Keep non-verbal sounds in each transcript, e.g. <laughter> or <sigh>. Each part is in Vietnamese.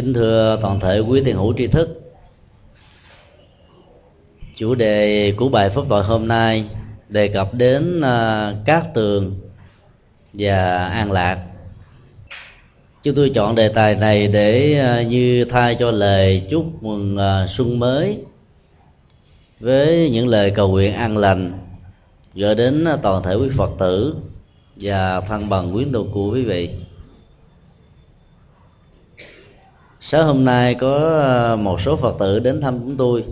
kính thưa toàn thể quý tiền hữu tri thức. Chủ đề của bài pháp thoại hôm nay đề cập đến uh, tường và an lạc. Chúng tôi chọn đề tài này để uh, như thay cho lời chúc mừng uh, xuân mới với những lời cầu nguyện an lành gửi đến toàn thể quý phật tử và thân bằng quyến thuộc của quý vị. Sáng hôm nay có ờ, một số phật tử đến thăm chúng tôi.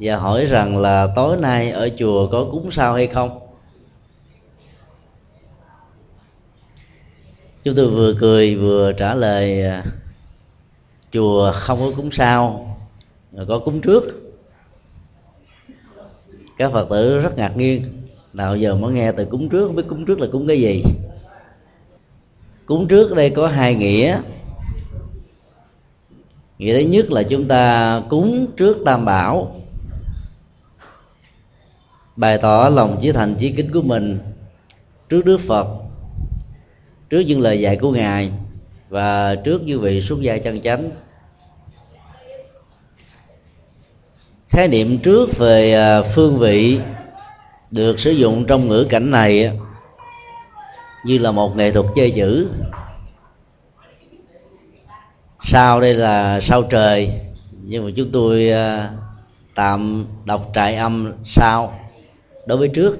Và hỏi rằng là tối nay ở chùa có cúng sao hay không? Chúng tôi vừa cười vừa trả lời ờ, chùa không có cúng sao có cúng trước. Các phật tử rất ngạc nhiên. Nào giờ mới nghe từ cúng trước biết cúng trước là cúng cái gì? Cúng trước đây có hai nghĩa. Nghĩa thứ nhất là chúng ta cúng trước tam bảo. Bày tỏ lòng chí thành chí kính của mình trước đức phật, trước những lời dạy của ngài và trước như vị xuất gia chân chánh. Khái niệm trước về à, phương vị được sử dụng trong ngữ cảnh này như là một nghệ thuật chơi chữ sau đây là sao trời nhưng mà chúng tôi à, tạm đọc trại âm sau. Đối với trước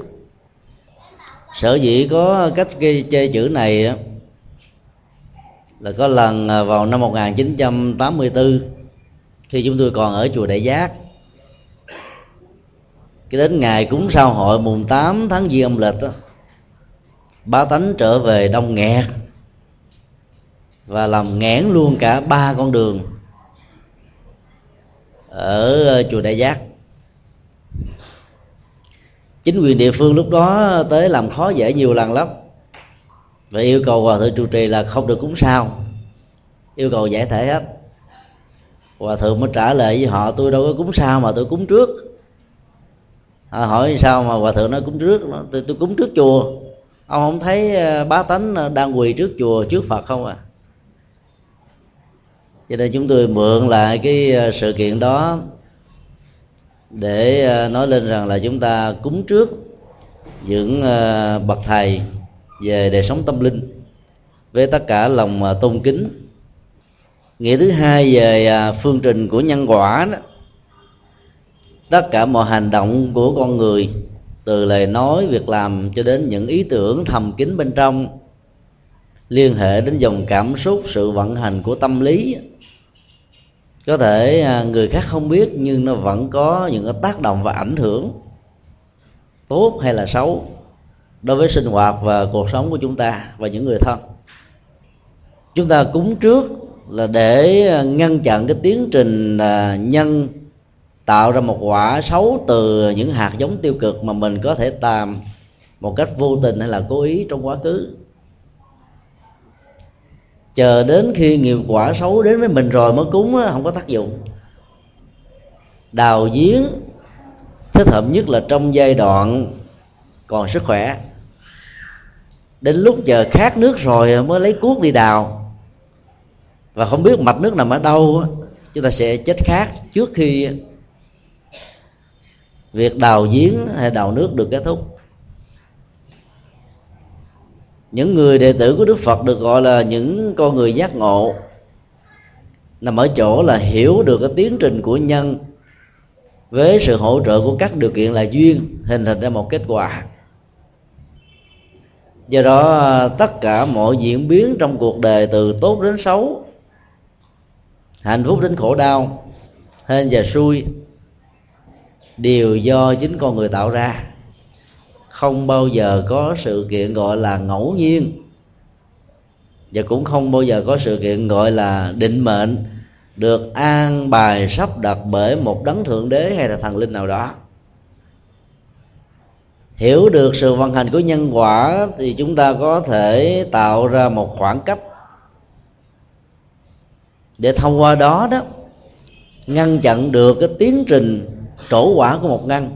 sở dĩ có cách ghi chơi chữ này là có lần à, vào năm 1984 khi chúng tôi còn ở chùa Đại Giác. Cái đến ngày cúng sao hội mùng 8 tháng giêng âm lịch đó, ba tánh trở về đông nghẹt và làm nghẽn luôn cả ba con đường ở ờ, chùa Đại Giác. Chính quyền địa phương lúc đó tới làm khó dễ nhiều lần lắm và yêu cầu hòa thượng trụ trì là không được cúng sao. Yêu cầu giải thể hết. Hòa thượng mới trả lời với họ tôi đâu có cúng sao mà tôi cúng trước. Họ hỏi sao mà hòa thượng nói cúng trước tôi, tôi cúng trước chùa ông không thấy ờ, bá tánh ờ, đang quỳ trước chùa, trước phật không à cho nên chúng tôi mượn lại cái ờ, sự kiện đó để nói lên rằng là chúng ta cúng trước những bậc thầy về đời sống tâm linh với tất cả lòng tôn kính. Nghĩa thứ hai về à, phương trình của nhân quả đó, tất cả mọi hành động của con người từ lời nói, việc làm cho đến những ý tưởng thầm kín bên trong, liên hệ đến dòng cảm xúc, sự vận hành của tâm lý. Có thể à, người khác không biết, nhưng nó vẫn có những cái tác động và ảnh hưởng, tốt hay là xấu, đối với sinh hoạt và cuộc sống của chúng ta và những người thân. Chúng ta cúng trước là để à, ngăn chặn cái tiến trình à, nhân tạo ra một quả xấu từ những hạt giống tiêu cực mà mình có thể làm một cách vô tình hay là cố ý trong quá khứ. Chờ đến khi nghiệp quả xấu đến với mình rồi mới cúng không có tác dụng. Đào giếng, thích hợp nhất là trong giai đoạn còn sức khỏe. Đến lúc giờ khát nước rồi mới lấy cuốc đi đào. Và không biết mạch nước nằm ở đâu chúng ta sẽ chết khát trước khi việc đào giếng hay đào nước được kết thúc. Những người đệ tử của đức phật được gọi là những con người giác ngộ, nằm ở chỗ là hiểu được cái tiến trình của nhân với sự hỗ trợ của các điều kiện là duyên, hình thành ra một kết quả. Do đó, tất cả mọi diễn biến trong cuộc đời từ tốt đến xấu, hạnh phúc đến khổ đau, hên và xui đều do chính con người tạo ra. Không bao giờ có sự kiện gọi là ngẫu nhiên. Và cũng không bao giờ có sự kiện gọi là định mệnh được an bài, sắp đặt bởi một đấng thượng đế hay là thần linh nào đó. Hiểu được sự vận hành của nhân quả thì chúng ta có thể tạo ra một khoảng cách. Để thông qua đó đó, ngăn chặn được cái tiến trình trổ quả của một ngăn.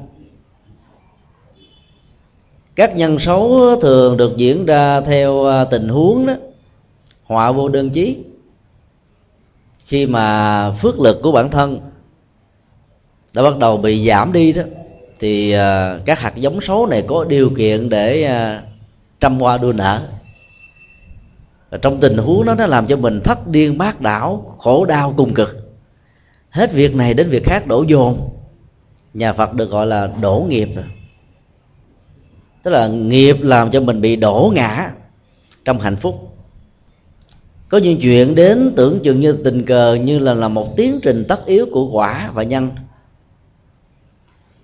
Các nhân xấu thường được diễn ra theo à, tình huống đó, họa vô đơn chí. Khi mà phước lực của bản thân đã bắt đầu bị giảm đi đó, thì à, các hạt giống xấu này có điều kiện để à, trăm hoa đua nở. Và trong tình huống đó, nó làm cho mình thất điên bát đảo, khổ đau cùng cực. Hết việc này đến việc khác đổ dồn nhà phật được gọi là đổ nghiệp. Tức là nghiệp làm cho mình bị đổ ngã trong hạnh phúc. Có những chuyện đến tưởng chừng như tình cờ, như là là một tiến trình tất yếu của quả và nhân.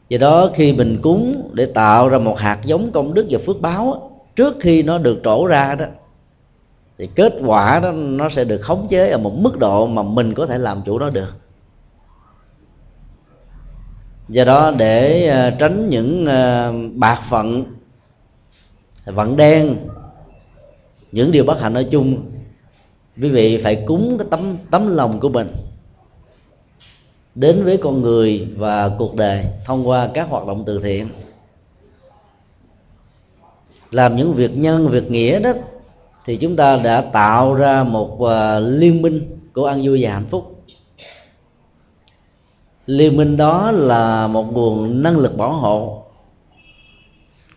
Do đó khi mình cúng để tạo ra một hạt giống công đức và phước báo trước khi nó được trổ ra đó, thì kết quả đó nó sẽ được khống chế ở một mức độ mà mình có thể làm chủ nó được do đó để ờ, tránh những ờ, bạc phận vận đen, những điều bất hạnh nói chung, quý vị phải cúng cái tấm tấm lòng của mình đến với con người và cuộc đời thông qua các hoạt động từ thiện. Làm những việc nhân, việc nghĩa đó, thì chúng ta đã tạo ra một ờ, liên minh của an vui và hạnh phúc liên minh đó là một nguồn năng lực bảo hộ,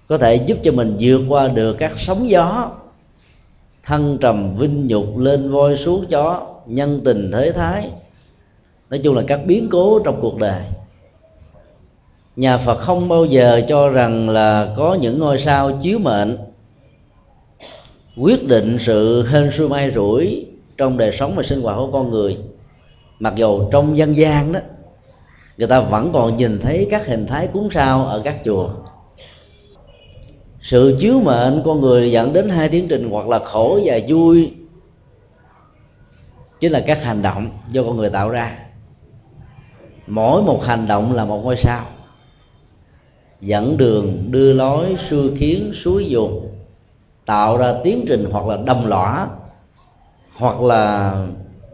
có thể giúp cho mình vượt qua được các sóng gió, thăng trầm vinh nhục, lên voi xuống chó, nhân tình thế thái. Nói chung là các biến cố trong cuộc đời. Nhà phật không bao giờ cho rằng là có những ngôi sao chiếu mệnh, quyết định sự hên xui may rủi trong đời sống và sinh hoạt của con người. Mặc dù trong dân gian đó người ta vẫn còn nhìn thấy các hình thái cúng sao ở các chùa. Sự chiếu mệnh con người dẫn đến hai tiến trình hoặc là khổ và vui. Chính là các hành động do con người tạo ra. Mỗi một hành động là một ngôi sao. Dẫn đường, đưa lối xuôi khiến suối dục, tạo ra tiến trình hoặc là đầm lõa, hoặc là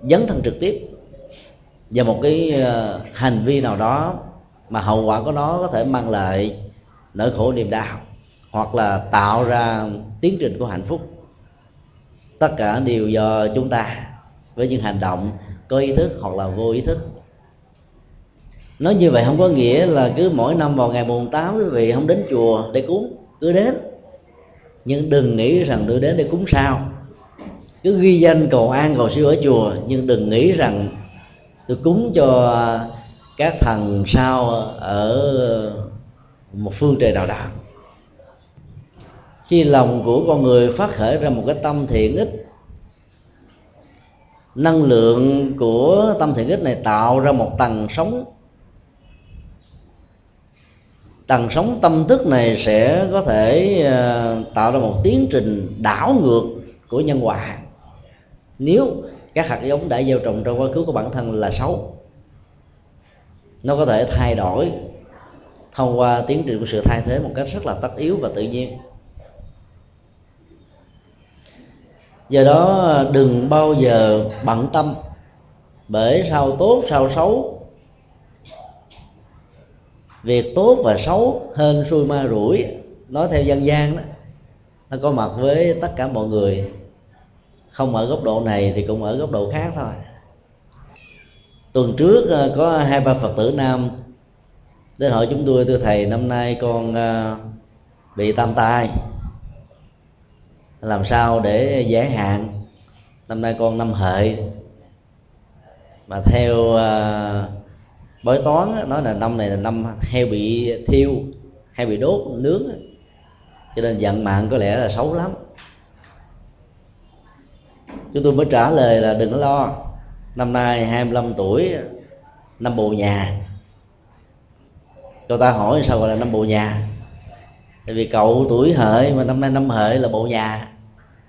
dấn thân trực tiếp và một cái ờ, hành vi nào đó mà hậu quả của nó có thể mang lại nỗi khổ niềm đau hoặc là tạo ra tiến trình của hạnh phúc. Tất cả đều do chúng ta với những hành động có ý thức hoặc là vô ý thức. Nói như vậy không có nghĩa là cứ mỗi năm vào ngày mùng tám, quý vị không đến chùa để cúng, cứ đến. Nhưng đừng nghĩ rằng đưa đến để cúng sao. Cứ ghi danh cầu an, cầu siêu ở chùa, nhưng đừng nghĩ rằng tôi cúng cho các thần sao ở một phương trời nào đó khi lòng của con người phát khởi ra một cái tâm thiện ích, năng lượng của tâm thiện ích này tạo ra một tầng sống. Tầng sống tâm thức này sẽ có thể ờ, tạo ra một tiến trình đảo ngược của nhân quả. Nếu các hạt giống đã gieo trồng trong quá khứ của bản thân là xấu. Nó có thể thay đổi thông qua tiến trình của sự thay thế một cách rất là tất yếu và tự nhiên. Do đó, đừng bao giờ bận tâm, bởi sao tốt sao xấu, việc tốt và xấu hơn xui ma rủi, nói theo dân gian đó, nó có mặt với tất cả mọi người không ở góc độ này thì cũng ở góc độ khác thôi. Tuần trước ờ, có hai ba phật tử nam đến hỏi chúng tôi, thưa thầy, năm nay con ờ, bị tam tai, làm sao để giải hạn? Năm nay con năm hợi mà theo ờ, bói toán nói là năm này là năm heo bị thiêu hay bị đốt, nướng cho nên vận mạng có lẽ là xấu lắm chúng tôi mới trả lời là đừng có lo. Năm nay 25 tuổi, năm bồ nhà. Cậu ta hỏi sao gọi là năm bồ nhà? Tại vì cậu tuổi hợi mà năm nay năm hợi là bộ nhà.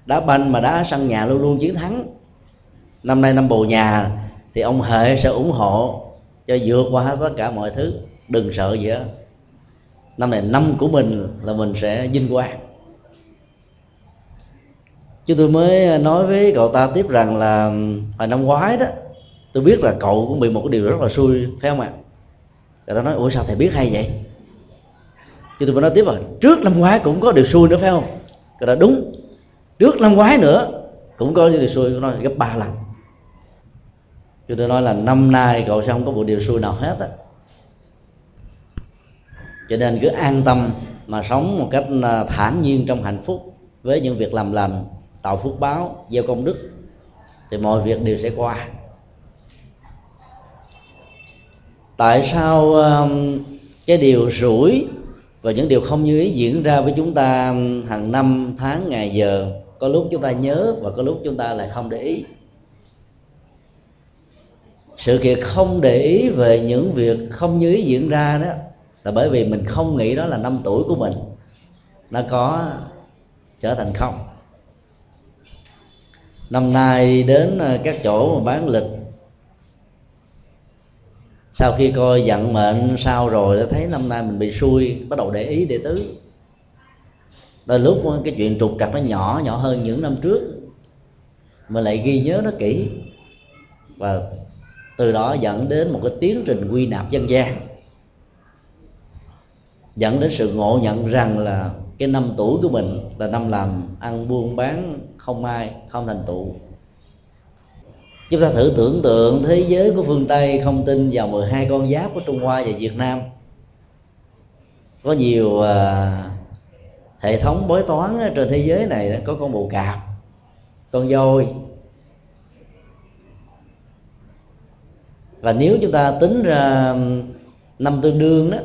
Đá banh mà đá sân nhà luôn luôn chiến thắng. Năm nay năm bồ nhà thì ông hợi sẽ ủng hộ cho vượt qua hết tất cả mọi thứ. Đừng sợ gì hết. Năm này năm của mình là mình sẽ vinh quang chứ tôi mới ờ, nói với cậu ta tiếp rằng là ừ, hồi năm ngoái đó, tôi biết là cậu cũng bị một cái điều rất là xui, phải không ạ? Cậu ta nói, ủa, sao thầy biết hay vậy? Chứ tôi mới nói tiếp rồi trước năm ngoái cũng có điều xui nữa, phải không? Cậu ta, đúng, trước năm ngoái nữa cũng có điều xui. Của nó gấp ba lần. Chứ tôi nói là năm nay cậu sẽ không có một điều xui nào hết á. Cho nên cứ an tâm mà sống một cách ờ, thản nhiên trong hạnh phúc với những việc làm lành tạo phước báo, gieo công đức, thì mọi việc đều sẽ qua. Tại sao um, cái điều rủi và những điều không như ý diễn ra với chúng ta um, hàng năm, tháng, ngày giờ, có lúc chúng ta nhớ và có lúc chúng ta lại không để ý? Sự kiện không để ý về những việc không như ý diễn ra đó là bởi vì mình không nghĩ đó là năm tuổi của mình nó có trở thành không năm nay đến ờ, các chỗ mà bán lịch. Sau khi coi vận mệnh sao rồi đã thấy năm nay mình bị xui, bắt đầu để ý, để tứ. Đôi lúc ờ, cái chuyện trục trặc nó nhỏ nhỏ hơn những năm trước. Mà lại ghi nhớ nó kỹ. Và từ đó dẫn đến một cái tiến trình quy nạp dân gian. Dẫn đến sự ngộ nhận rằng là cái năm tuổi của mình là năm làm ăn buôn bán không ai không thành tựu. Chúng ta thử tưởng tượng thế giới của phương tây không tin vào 12 con giáp của trung hoa và việt nam. Có nhiều uh, hệ thống bói toán trên thế giới này có con bồ cạp con voi. Và nếu chúng ta tính ra năm tương đương đó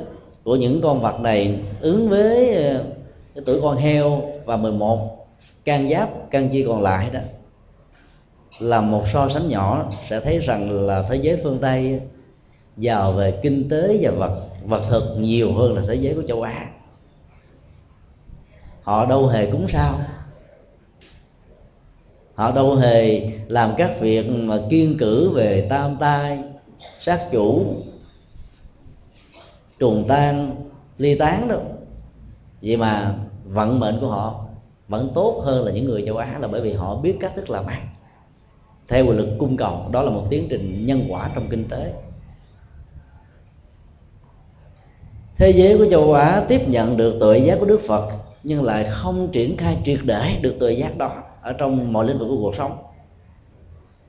của những con vật này ứng với à, cái tuổi con heo và 11 can giáp, can chi còn lại đó, là một so sánh nhỏ sẽ thấy rằng là thế giới phương tây giàu về kinh tế và vật vật thực nhiều hơn là thế giới của châu á. Họ đâu hề cúng sao. Họ đâu hề làm các việc mà kiên cử về tam tai, sát chủ, trùng tan, ly tán đâu. Vậy mà vận mệnh của họ vẫn tốt hơn là những người châu á là bởi vì họ biết cách thức làm ăn. Theo luật cung cầu, đó là một tiến trình nhân quả trong kinh tế. Thế giới của châu á tiếp nhận được tự giác của đức phật, nhưng lại không triển khai triệt để được tự giác đó ở trong mọi lĩnh vực của cuộc sống.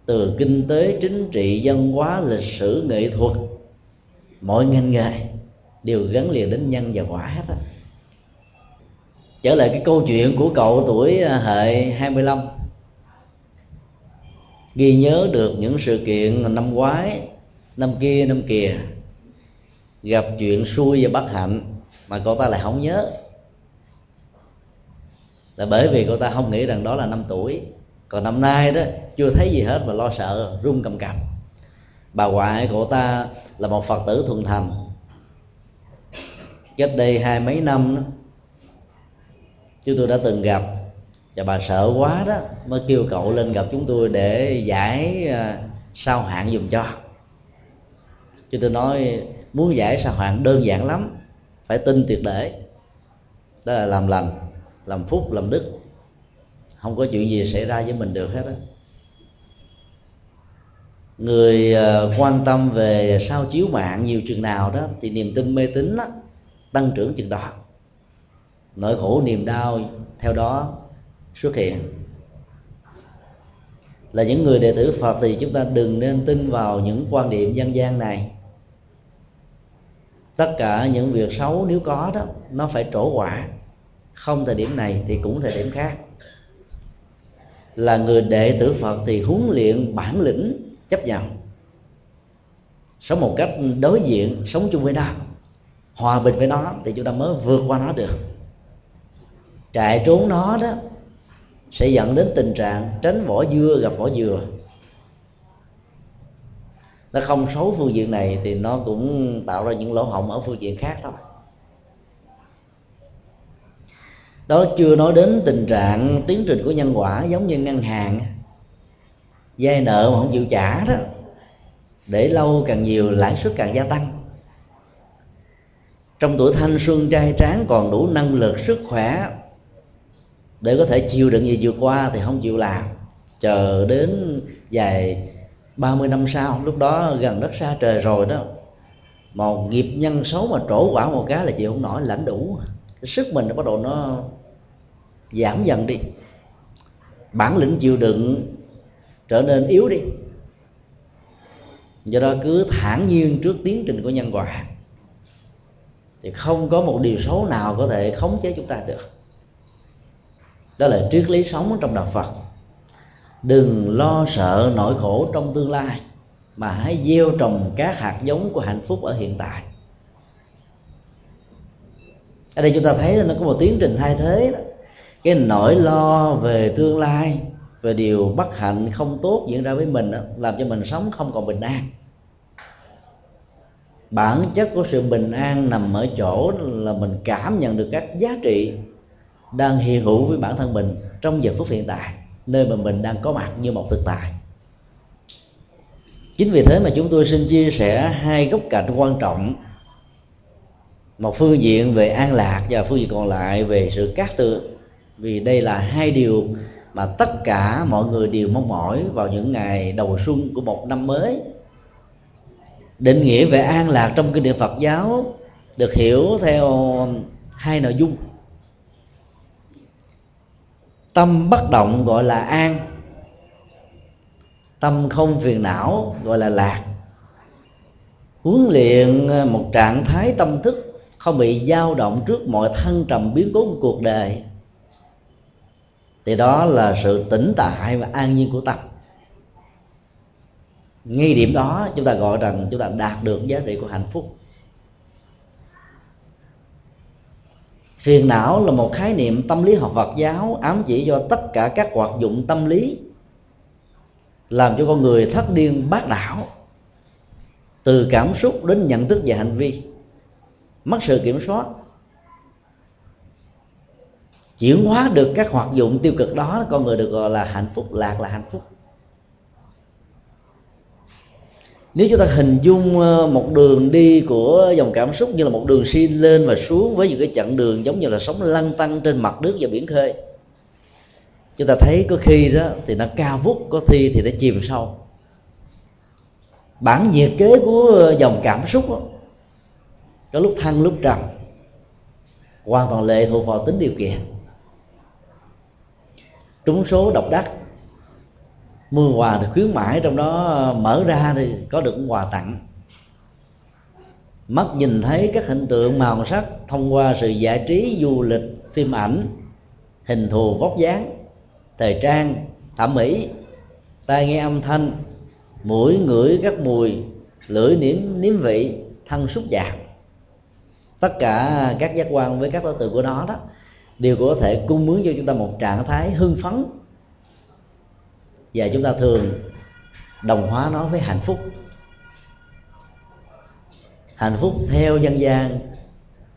Từ kinh tế, chính trị, văn hóa, lịch sử, nghệ thuật, mọi ngành nghề đều gắn liền đến nhân và quả hết á trở lại cái câu chuyện của cậu tuổi à, hệ 25 ghi nhớ được những sự kiện năm ngoái năm kia năm kia gặp chuyện xui và bất hạnh mà cậu ta lại không nhớ. Là bởi vì cậu ta không nghĩ rằng đó là năm tuổi. Còn năm nay đó chưa thấy gì hết mà lo sợ run cầm cập. Bà ngoại cậu ta là một phật tử thuần thành. Cách đây hai mấy năm đó, chúng tôi đã từng gặp và bà sợ quá đó mới kêu cậu lên gặp chúng tôi để giải à, sao hạn dùng cho. Chúng tôi nói muốn giải sao hạn đơn giản lắm phải tin tuyệt để. Đó là làm lành làm phúc làm đức. Không có chuyện gì xảy ra với mình được hết á. Người à, quan tâm về sao chiếu mạng nhiều chừng nào đó thì niềm tin mê tín đó, tăng trưởng chừng đó nỗi khổ niềm đau theo đó xuất hiện. Là những người đệ tử Phật thì chúng ta đừng nên tin vào những quan điểm dân gian này. Tất cả những việc xấu nếu có đó, nó phải trổ quả. Không thời điểm này thì cũng thời điểm khác. Là người đệ tử Phật thì huấn luyện bản lĩnh, chấp nhận. Sống một cách đối diện, sống chung với nó, hòa bình với nó thì chúng ta mới vượt qua nó được chạy trốn nó đó sẽ dẫn đến tình trạng tránh vỏ dưa gặp vỏ dừa. Nó không xấu phương diện này thì nó cũng tạo ra những lỗ hổng ở phương diện khác thôi. Đó chưa nói đến tình trạng tiến trình của nhân quả giống như ngân hàng, vay nợ mà không chịu trả đó, để lâu càng nhiều lãi suất càng gia tăng. Trong tuổi thanh xuân trai tráng còn đủ năng lực sức khỏe để có thể chịu đựng gì vượt qua thì không chịu làm. Chờ đến vài 30 năm sau, lúc đó gần đất xa trời rồi đó, một nghiệp nhân xấu mà trổ quả một cái là chịu không nổi, lãnh đủ. Cái sức mình nó bắt đầu nó giảm dần đi. Bản lĩnh chịu đựng trở nên yếu đi. Do đó cứ thản nhiên trước tiến trình của nhân quả. Thì không có một điều xấu nào có thể khống chế chúng ta được đó là triết lý sống trong đạo phật. Đừng lo sợ nỗi khổ trong tương lai mà hãy gieo trồng các hạt giống của hạnh phúc ở hiện tại. Ở đây chúng ta thấy là nó có một tiến trình thay thế đó. cái nỗi lo về tương lai về điều bất hạnh không tốt diễn ra với mình đó, làm cho mình sống không còn bình an. Bản chất của sự bình an nằm ở chỗ là mình cảm nhận được các giá trị đang hiện hữu với bản thân mình trong giờ phút hiện tại, nơi mà mình đang có mặt như một thực tại. Chính vì thế mà chúng tôi xin chia sẻ hai góc cạnh quan trọng, một phương diện về an lạc và phương diện còn lại về sự cát tường vì đây là hai điều mà tất cả mọi người đều mong mỏi vào những ngày đầu xuân của một năm mới. Định nghĩa về an lạc trong kinh điển Phật giáo được hiểu theo hai nội dung tâm bất động gọi là an. Tâm không phiền não gọi là lạc. Huấn luyện một trạng thái tâm thức không bị dao động trước mọi thăng trầm biến cố của cuộc đời. Thì đó là sự tĩnh tại và an nhiên của tâm. Ngay điểm đó chúng ta gọi rằng chúng ta đạt được giá trị của hạnh phúc. Phiền não là một khái niệm tâm lý học Phật giáo ám chỉ do tất cả các hoạt dụng tâm lý, làm cho con người thất điên bát đảo từ cảm xúc đến nhận thức và hành vi, mất sự kiểm soát, chuyển hóa được các hoạt dụng tiêu cực đó, con người được gọi là hạnh phúc, lạc là hạnh phúc. Nếu chúng ta hình dung ờ, một đường đi của dòng cảm xúc như là một đường xi lên và xuống với những cái chặng đường giống như là sóng lăn tăng trên mặt nước và biển khơi chúng ta thấy có khi đó thì nó cao vút có khi thì nó chìm sâu. Bản nhiệt kế của dòng cảm xúc đó, có lúc thăng lúc trầm hoàn toàn lệ thuộc vào tính điều kiện. Trúng số độc đắc mua quà thì khuyến mãi trong đó ờ, mở ra thì có được quà tặng. Mắt nhìn thấy các hình tượng màu sắc thông qua sự giải trí, du lịch, phim ảnh, hình thù vóc dáng, thời trang, thẩm mỹ, tai nghe âm thanh, mũi ngửi các mùi, lưỡi nếm nếm vị, thân xúc chạm tất cả các giác quan với các đối tượng của nó đó, đều có thể cung mướn cho chúng ta một trạng thái hưng phấn và chúng ta thường đồng hóa nó với hạnh phúc. Hạnh phúc theo dân gian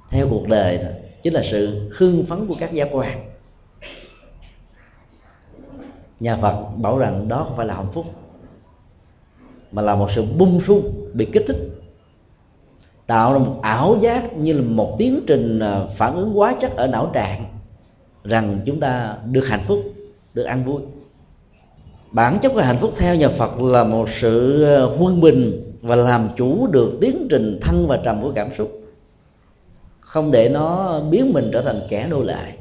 theo cuộc đời đó, chính là sự hưng phấn của các giác quan. Nhà phật bảo rằng đó không phải là hạnh phúc mà là một sự bung sung bị kích thích tạo ra một ảo giác như là một tiến trình à, phản ứng hóa chất ở não trạng rằng chúng ta được hạnh phúc được ăn vui bản chất của hạnh phúc theo nhà phật là một sự ờ, huân bình và làm chủ được tiến trình thăng và trầm của cảm xúc. Không để nó biến mình trở thành kẻ nô lệ.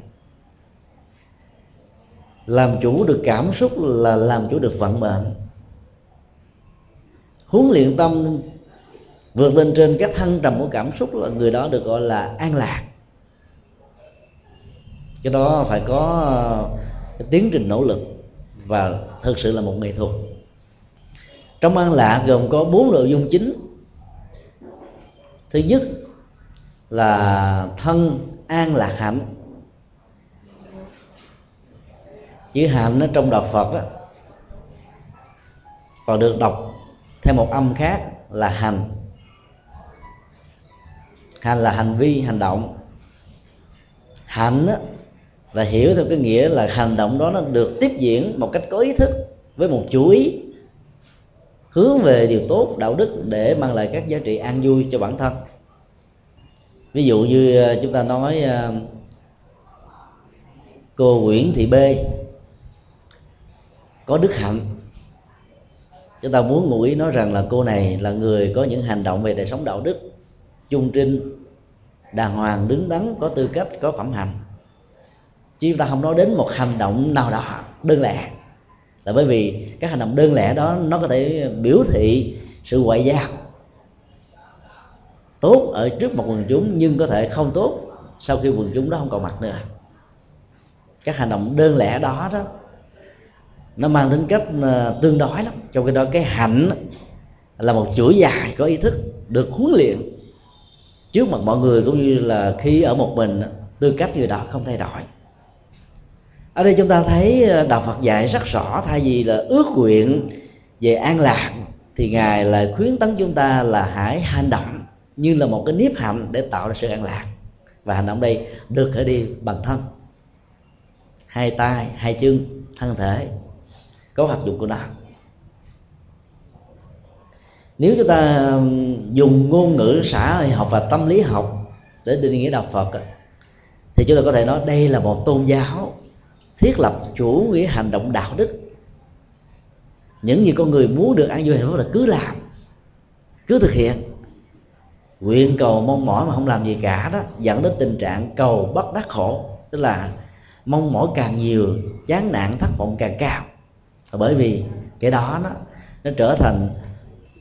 Làm chủ được cảm xúc là làm chủ được vận mệnh. Huấn luyện tâm vượt lên trên các thăng trầm của cảm xúc là người đó được gọi là an lạc. Cái đó phải có ờ, tiến trình nỗ lực và thực sự là một nghệ thuật. Trong an lạc gồm có bốn nội dung chính. Thứ nhất là thân an lạc hạnh. Chữ hạnh ở trong đạo phật đó, còn được đọc theo một âm khác là hành. Hành là hành vi hành động. Hạnh và hiểu theo cái nghĩa là hành động đó nó được tiếp diễn một cách có ý thức với một chú ý, hướng về điều tốt, đạo đức để mang lại các giá trị an vui cho bản thân. Ví dụ như ờ, chúng ta nói ờ, cô Nguyễn Thị B có đức hạnh. Chúng ta muốn ngụ ý nói rằng là cô này là người có những hành động về đời sống đạo đức trung trinh, đàng hoàng, đứng đắn, có tư cách, có phẩm hạnh chứ chúng ta không nói đến một hành động nào đó đơn lẻ. Là bởi vì các hành động đơn lẻ đó nó có thể biểu thị sự ngoại giao. Tốt ở trước một quần chúng nhưng có thể không tốt sau khi quần chúng đó không còn mặt nữa. Các hành động đơn lẻ đó đó, nó mang tính cách ờ, tương đối lắm. Trong khi đó cái hạnh là một chuỗi dài có ý thức được huấn luyện trước mặt mọi người cũng như là khi ở một mình tư cách người đó không thay đổi ở đây chúng ta thấy ờ, đạo Phật dạy rất rõ, thay vì là ước nguyện về an lạc, thì ngài lại khuyến tấn chúng ta là hãy hành động như là một cái nếp hạnh để tạo ra sự an lạc. Và hành động đây được khởi đi bằng thân, hai tay, hai chân, thân thể có hoạt dụng của nó. Nếu chúng ta dùng ngôn ngữ xã hội học và tâm lý học để định nghĩa đạo Phật thì chúng ta có thể nói đây là một tôn giáo thiết lập chủ nghĩa hành động đạo đức. Những gì con người muốn được an vui hạnh phúc là cứ làm, cứ thực hiện. Nguyện cầu mong mỏi mà không làm gì cả đó, dẫn đến tình trạng cầu bất đắc khổ, tức là mong mỏi càng nhiều, chán nản, thất vọng càng cao. Bởi vì cái đó nó nó trở thành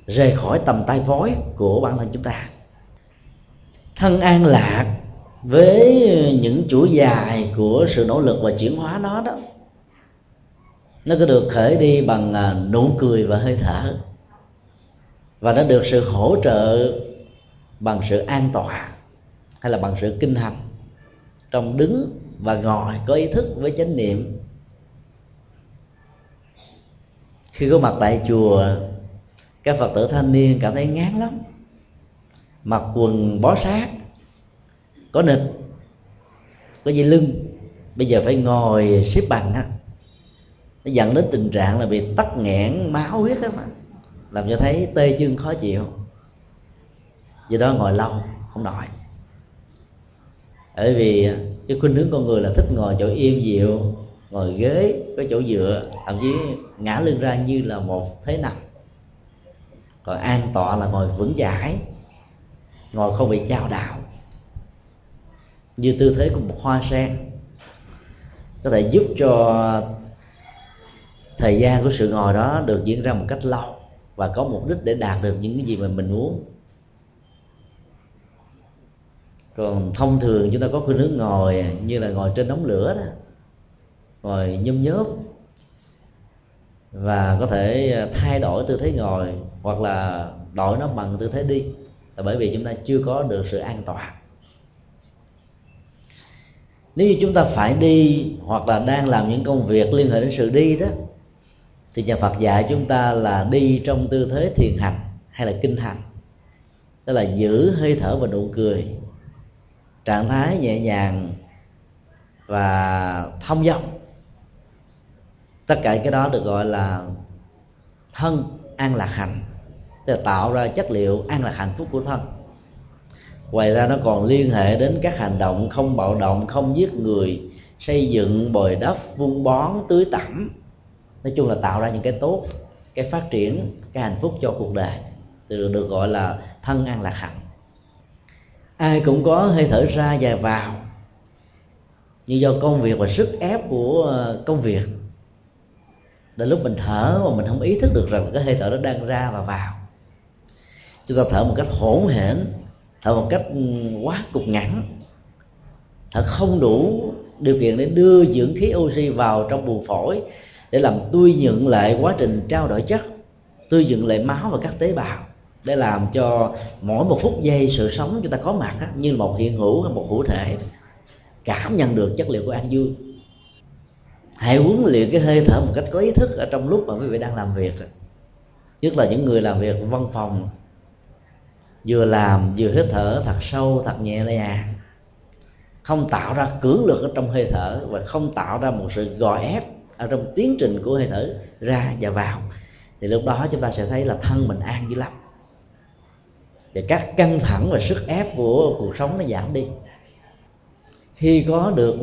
rời khỏi tầm tay vói của bản thân chúng ta. Thân an lạc với những chuỗi dài của sự nỗ lực và chuyển hóa nó đó, nó có được khởi đi bằng à, nụ cười và hơi thở. Và nó được sự hỗ trợ bằng sự an tọa hay là bằng sự kinh hành trong đứng và ngồi có ý thức với chánh niệm. Khi có mặt tại chùa, các phật tử thanh niên cảm thấy ngán lắm. Mặc quần bó sát có nịch có dây lưng? Bây giờ phải ngồi xếp bằng á. Nó dẫn đến tình trạng là bị tắc nghẽn máu huyết á mà làm cho thấy tê chân khó chịu. Do đó ngồi lâu, không nổi bởi vì cái khuynh hướng con người là thích ngồi chỗ yên dịu, ngồi ghế, có chỗ dựa, thậm chí ngã lưng ra như là một thế nằm còn an tọa là ngồi vững chãi, ngồi không bị chao đảo như tư thế của một hoa sen. Có thể giúp cho thời gian của sự ngồi đó được diễn ra một cách lâu và có mục đích để đạt được những cái gì mà mình muốn. Còn thông thường chúng ta có khuynh hướng ngồi như là ngồi trên đống lửa đó, ngồi nhôm nhớp và có thể thay đổi tư thế ngồi hoặc là đổi nó bằng tư thế đi. Là bởi vì chúng ta chưa có được sự an toàn nếu như chúng ta phải đi hoặc là đang làm những công việc liên hệ đến sự đi đó, thì nhà Phật dạy chúng ta là đi trong tư thế thiền hành hay là kinh hành. Tức là giữ hơi thở và nụ cười, trạng thái nhẹ nhàng và thông dong tất cả cái đó được gọi là thân an lạc hạnh, tức là tạo ra chất liệu an lạc hạnh phúc của thân ngoài ra nó còn liên hệ đến các hành động không bạo động, không giết người, xây dựng bồi đắp, vun bón, tưới tẩm. Nói chung là tạo ra những cái tốt, cái phát triển, cái hạnh phúc cho cuộc đời, từ được gọi là thân an lạc hạnh. Ai cũng có hơi thở ra và vào. Nhưng do công việc và sức ép của ờ, công việc. Đến lúc mình thở mà mình không ý thức được rằng cái hơi thở đó đang ra và vào. Chúng ta thở một cách hỗn hển thở một cách ừ, quá cục ngắn. Thở không đủ điều kiện để đưa dưỡng khí oxy vào trong buồng phổi để làm tươi nhuận lại quá trình trao đổi chất, tươi nhuận lại máu và các tế bào. Để làm cho mỗi một phút giây sự sống chúng ta có mặt như một hiện hữu hay một hữu thể. Cảm nhận được chất liệu của an vui hãy huấn luyện cái hơi thở một cách có ý thức ở trong lúc mà quý vị đang làm việc. Nhất là những người làm việc văn phòng vừa làm vừa hít thở thật sâu, thật nhẹ nhàng không tạo ra cưỡng lực ở trong hơi thở và không tạo ra một sự gò ép ở trong tiến trình của hơi thở ra và vào. Thì lúc đó chúng ta sẽ thấy là thân mình an dữ lắm. Và các căng thẳng và sức ép của cuộc sống nó giảm đi. Khi có được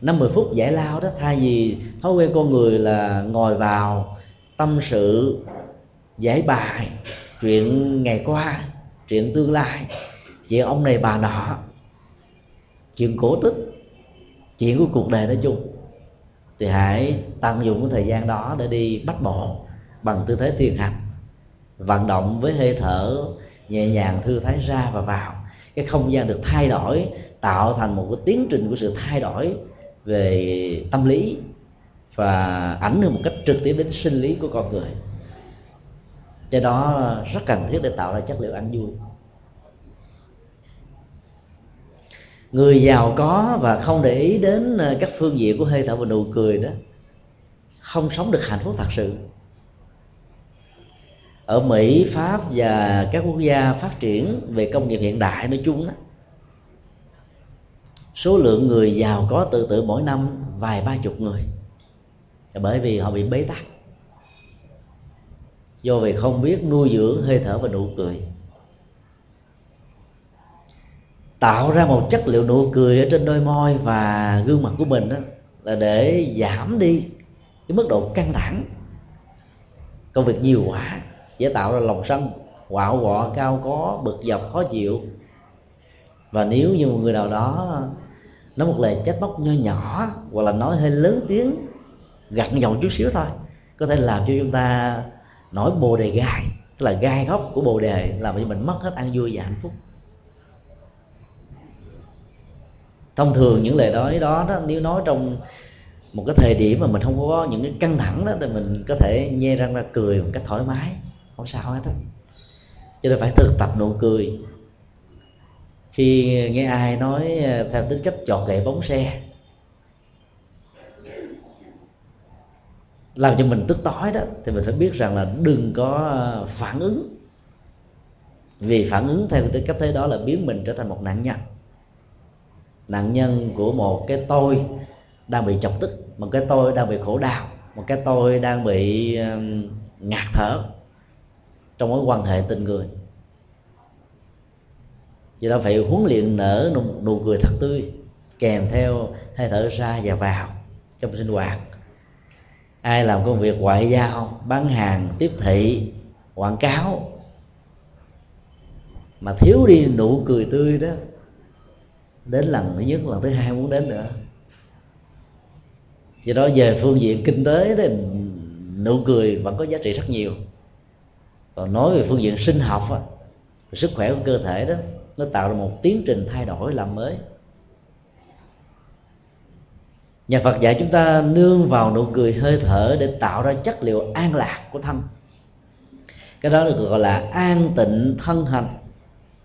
50 phút giải lao đó, thay vì thói quen con người là ngồi vào tâm sự, giải bài, chuyện ngày qua chuyện tương lai, chuyện ông này bà nọ. Chuyện cổ tích, chuyện của cuộc đời nói chung. Thì hãy tận dụng cái thời gian đó để đi bắt bộ bằng tư thế thiền hành, vận động với hơi thở nhẹ nhàng, thư thái ra và vào. Cái không gian được thay đổi, tạo thành một cái tiến trình của sự thay đổi về tâm lý và ảnh hưởng một cách trực tiếp đến sinh lý của con người cho đó rất cần thiết để tạo ra chất liệu ăn vui. Người giàu có và không để ý đến ờ, các phương diện của hơi thở và nụ cười đó không sống được hạnh phúc thật sự. Ở Mỹ, Pháp và các quốc gia phát triển về công nghiệp hiện đại nói chung đó số lượng người giàu có tự tử mỗi năm vài ba chục người. Bởi vì họ bị bế tắc do vì không biết nuôi dưỡng hơi thở và nụ cười. Tạo ra một chất liệu nụ cười ở trên đôi môi và gương mặt của mình đó là để giảm đi cái mức độ căng thẳng. Công việc nhiều quá, dễ tạo ra lòng sân, quạo quọ, cao có, bực dọc, khó chịu. Và nếu như một người nào đó nói một lời trách móc nho nhỏ hoặc là nói hơi lớn tiếng, gặn giọng chút xíu thôi, có thể làm cho chúng ta nổi bồ đề gai tức là gai gốc của bồ đề làm cho mình mất hết an vui và hạnh phúc. Thông thường những lời nói đó, đó nếu nói trong một cái thời điểm mà mình không có những cái căng thẳng đó thì mình có thể nhe răng ra cười một cách thoải mái. Không sao hết á. Cho nên phải thực tập nụ cười. Khi nghe ai nói ờ, theo tính cách chọn gậy bóng xe làm cho mình tức tối đó thì mình phải biết rằng là đừng có ờ, phản ứng. Vì phản ứng theo cái cách thế đó là biến mình trở thành một nạn nhân. Nạn nhân của một cái tôi đang bị chọc tức một cái tôi đang bị khổ đau một cái tôi đang bị ngạt thở trong mối quan hệ tình người. Vì đó phải huấn luyện nở nụ, nụ cười thật tươi kèm theo hơi thở ra và vào trong sinh hoạt ai làm công việc ngoại giao bán hàng tiếp thị quảng cáo. Mà thiếu đi nụ cười tươi đó đến lần thứ nhất lần thứ hai muốn đến nữa. Do đó về phương diện kinh tế thì nụ cười vẫn có giá trị rất nhiều. Còn nói về phương diện sinh học á, sức khỏe của cơ thể đó nó tạo ra một tiến trình thay đổi làm mới nhà Phật dạy chúng ta nương vào nụ cười hơi thở để tạo ra chất liệu an lạc của thân. Cái đó được gọi là an tịnh thân hành,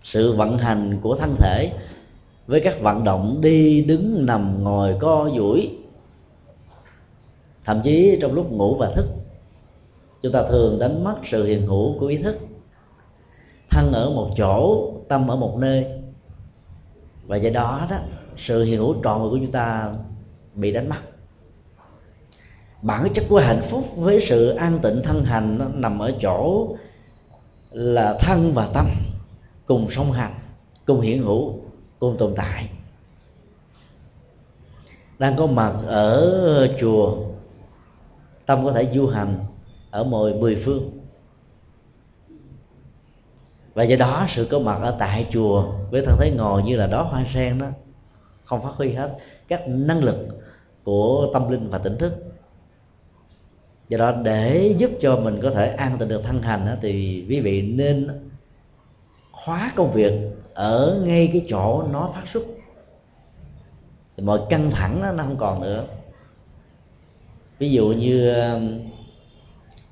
sự vận hành của thân thể với các vận động đi đứng nằm ngồi co duỗi. Thậm chí trong lúc ngủ và thức, chúng ta thường đánh mất sự hiện hữu của ý thức. Thân ở một chỗ, tâm ở một nơi. Và do đó đó, sự hiện hữu trọn vẹn của chúng ta bị đánh mất. Bản chất của hạnh phúc với sự an tịnh thân hành nó nằm ở chỗ là thân và tâm, cùng song hành, cùng hiện hữu, cùng tồn tại. Đang có mặt ở chùa, tâm có thể du hành ở mọi mười phương. Và do đó sự có mặt ở tại chùa với thân thế ngồi như là đó hoa sen đó, không phát huy hết các năng lực của tâm linh và tỉnh thức. Do đó để giúp cho mình có thể an tịnh được thân hành thì quý vị nên khóa công việc ở ngay cái chỗ nó phát xuất thì mọi căng thẳng đó, nó không còn nữa. Ví dụ như um,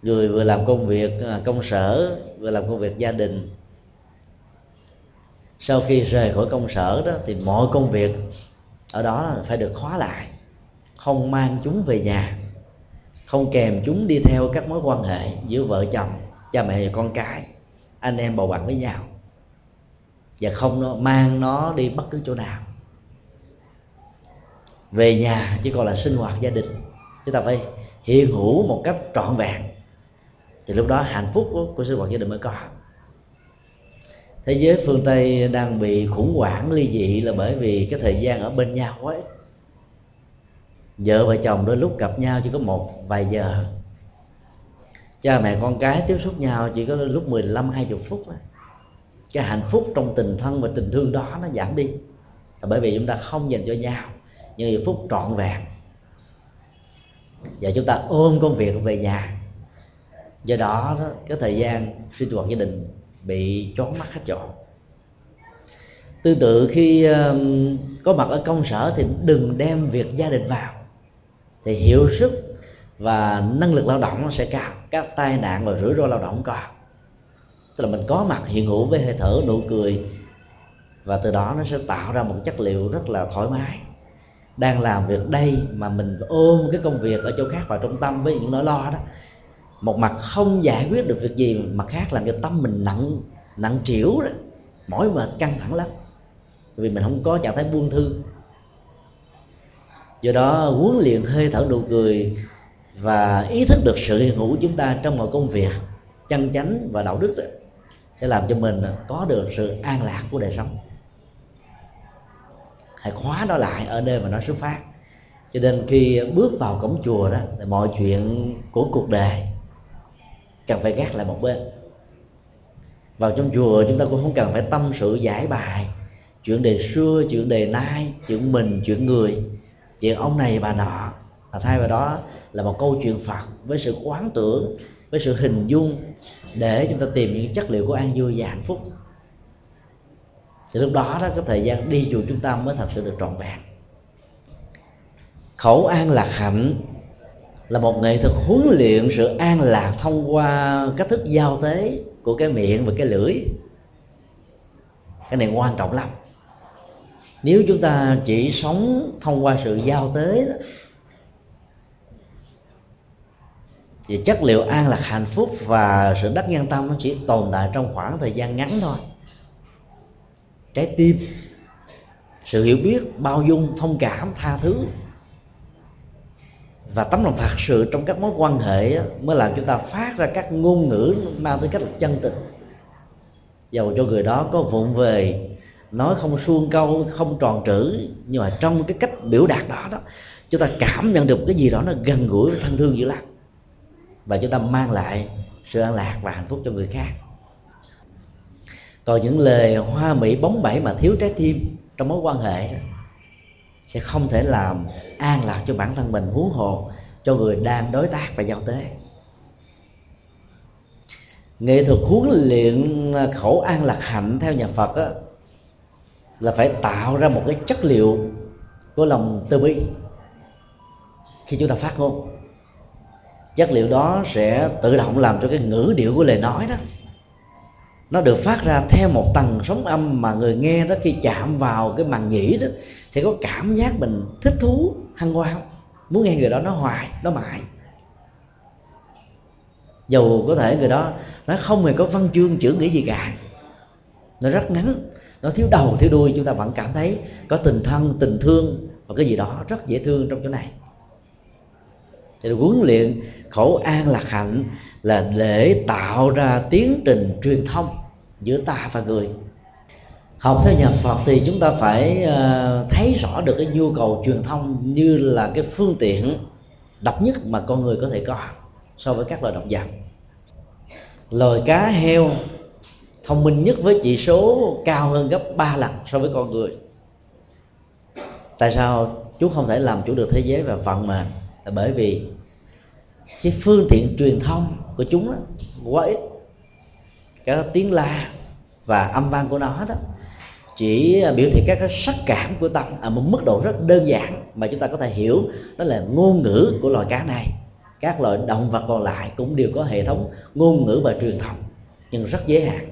người vừa làm công việc à, công sở vừa làm công việc gia đình sau khi rời khỏi công sở đó thì mọi công việc ở đó phải được khóa lại không mang chúng về nhà không kèm chúng đi theo các mối quan hệ giữa vợ chồng cha mẹ và con cái anh em bầu bạn với nhau. Và không nó mang nó đi bất cứ chỗ nào. Về nhà chỉ còn là sinh hoạt gia đình. Chúng ta phải hiện hữu một cách trọn vẹn. Thì lúc đó hạnh phúc của, của sinh hoạt gia đình mới có. Thế giới phương tây đang bị khủng hoảng ly dị là bởi vì cái thời gian ở bên nhau quá vợ và chồng đôi lúc gặp nhau chỉ có một vài giờ. Cha mẹ con cái tiếp xúc nhau chỉ có lúc 15 20 phút đó. cái hạnh phúc trong tình thân và tình thương đó nó giảm đi. Là bởi vì chúng ta không dành cho nhau những giây phút trọn vẹn. Và chúng ta ôm công việc về nhà. Do đó, đó cái thời gian sinh hoạt gia đình bị chón mắt hết chỗ. Tương tự khi uh, có mặt ở công sở thì đừng đem việc gia đình vào thì hiệu suất và năng lực lao động nó sẽ cao. Các tai nạn và rủi ro lao động có. Tức là mình có mặt, hiện hữu với hơi thở, nụ cười. Và từ đó nó sẽ tạo ra một chất liệu rất là thoải mái. Đang làm việc đây mà mình ôm cái công việc ở chỗ khác vào trong tâm với những nỗi lo đó, một mặt không giải quyết được việc gì, mặt khác làm cho tâm mình nặng nặng trĩu đó. Mỏi mệt, căng thẳng lắm. Vì mình không có trạng thái buông thư do đó huấn luyện hơi thở nụ cười và ý thức được sự hiện hữu chúng ta trong mọi công việc, chân chánh và đạo đức sẽ làm cho mình có được sự an lạc của đời sống. Hãy khóa nó lại ở nơi mà nó xuất phát. Cho nên khi bước vào cổng chùa đó, thì mọi chuyện của cuộc đời cần phải gác lại một bên. Vào trong chùa, chúng ta cũng không cần phải tâm sự giải bài, chuyện đề xưa, chuyện đề nay, chuyện mình, chuyện người chuyện ông này bà nọ và thay vào đó là một câu chuyện phật với sự quán tưởng, với sự hình dung để chúng ta tìm những chất liệu của an vui và hạnh phúc. Thì lúc đó đó, cái thời gian đi chùa chúng ta mới thật sự được trọn vẹn. Khẩu an lạc hạnh là một nghệ thuật huấn luyện sự an lạc thông qua cách thức giao tế của cái miệng và cái lưỡi. Cái này quan trọng lắm nếu chúng ta chỉ sống thông qua sự giao tế đó, thì chất liệu an lạc hạnh phúc và sự đắc nhân tâm nó chỉ tồn tại trong khoảng thời gian ngắn thôi. Trái tim sự hiểu biết bao dung thông cảm tha thứ và tấm lòng thật sự trong các mối quan hệ mới làm chúng ta phát ra các ngôn ngữ mang tới cách chân tình. Dầu cho người đó có vụng về nói không suông câu không tròn trữ nhưng mà trong cái cách biểu đạt đó đó chúng ta cảm nhận được cái gì đó nó gần gũi thân thương dữ lắm và chúng ta mang lại sự an lạc và hạnh phúc cho người khác. Còn những lời hoa mỹ bóng bẩy mà thiếu trái tim trong mối quan hệ đó, sẽ không thể làm an lạc cho bản thân mình huống hồ cho người đang đối tác và giao tế. Nghệ thuật huấn luyện khẩu an lạc hạnh theo nhà phật đó, là phải tạo ra một cái chất liệu của lòng từ bi. Khi chúng ta phát ngôn, chất liệu đó sẽ tự động làm cho cái ngữ điệu của lời nói đó, nó được phát ra theo một tầng sóng âm mà người nghe đó khi chạm vào cái màn nhĩ đó sẽ có cảm giác mình thích thú hăng hoan, muốn nghe người đó nói hoài, nói mãi. Dầu có thể người đó nó không hề có văn chương chữ nghĩa gì cả, nó rất ngắn nó thiếu đầu, thiếu đuôi, chúng ta vẫn cảm thấy có tình thân, tình thương và cái gì đó rất dễ thương trong chỗ này. Thì huấn luyện khẩu an lạc hạnh là để tạo ra tiến trình truyền thông giữa ta và người. Học theo nhà Phật thì chúng ta phải ờ, thấy rõ được cái nhu cầu truyền thông như là cái phương tiện độc nhất mà con người có thể có so với các loài động vật. Loài cá heo thông minh nhất với chỉ số cao hơn gấp 3 lần so với con người. Tại sao chúng không thể làm chủ được thế giới và vận mệnh? Là bởi vì cái phương tiện truyền thông của chúng đó, quá ít. Cái tiếng la và âm vang của nó đó chỉ biểu thị các cái sắc cảm của tâm ở một mức độ rất đơn giản mà chúng ta có thể hiểu. Đó là ngôn ngữ của loài cá này. Các loài động vật còn lại cũng đều có hệ thống ngôn ngữ và truyền thông nhưng rất giới hạn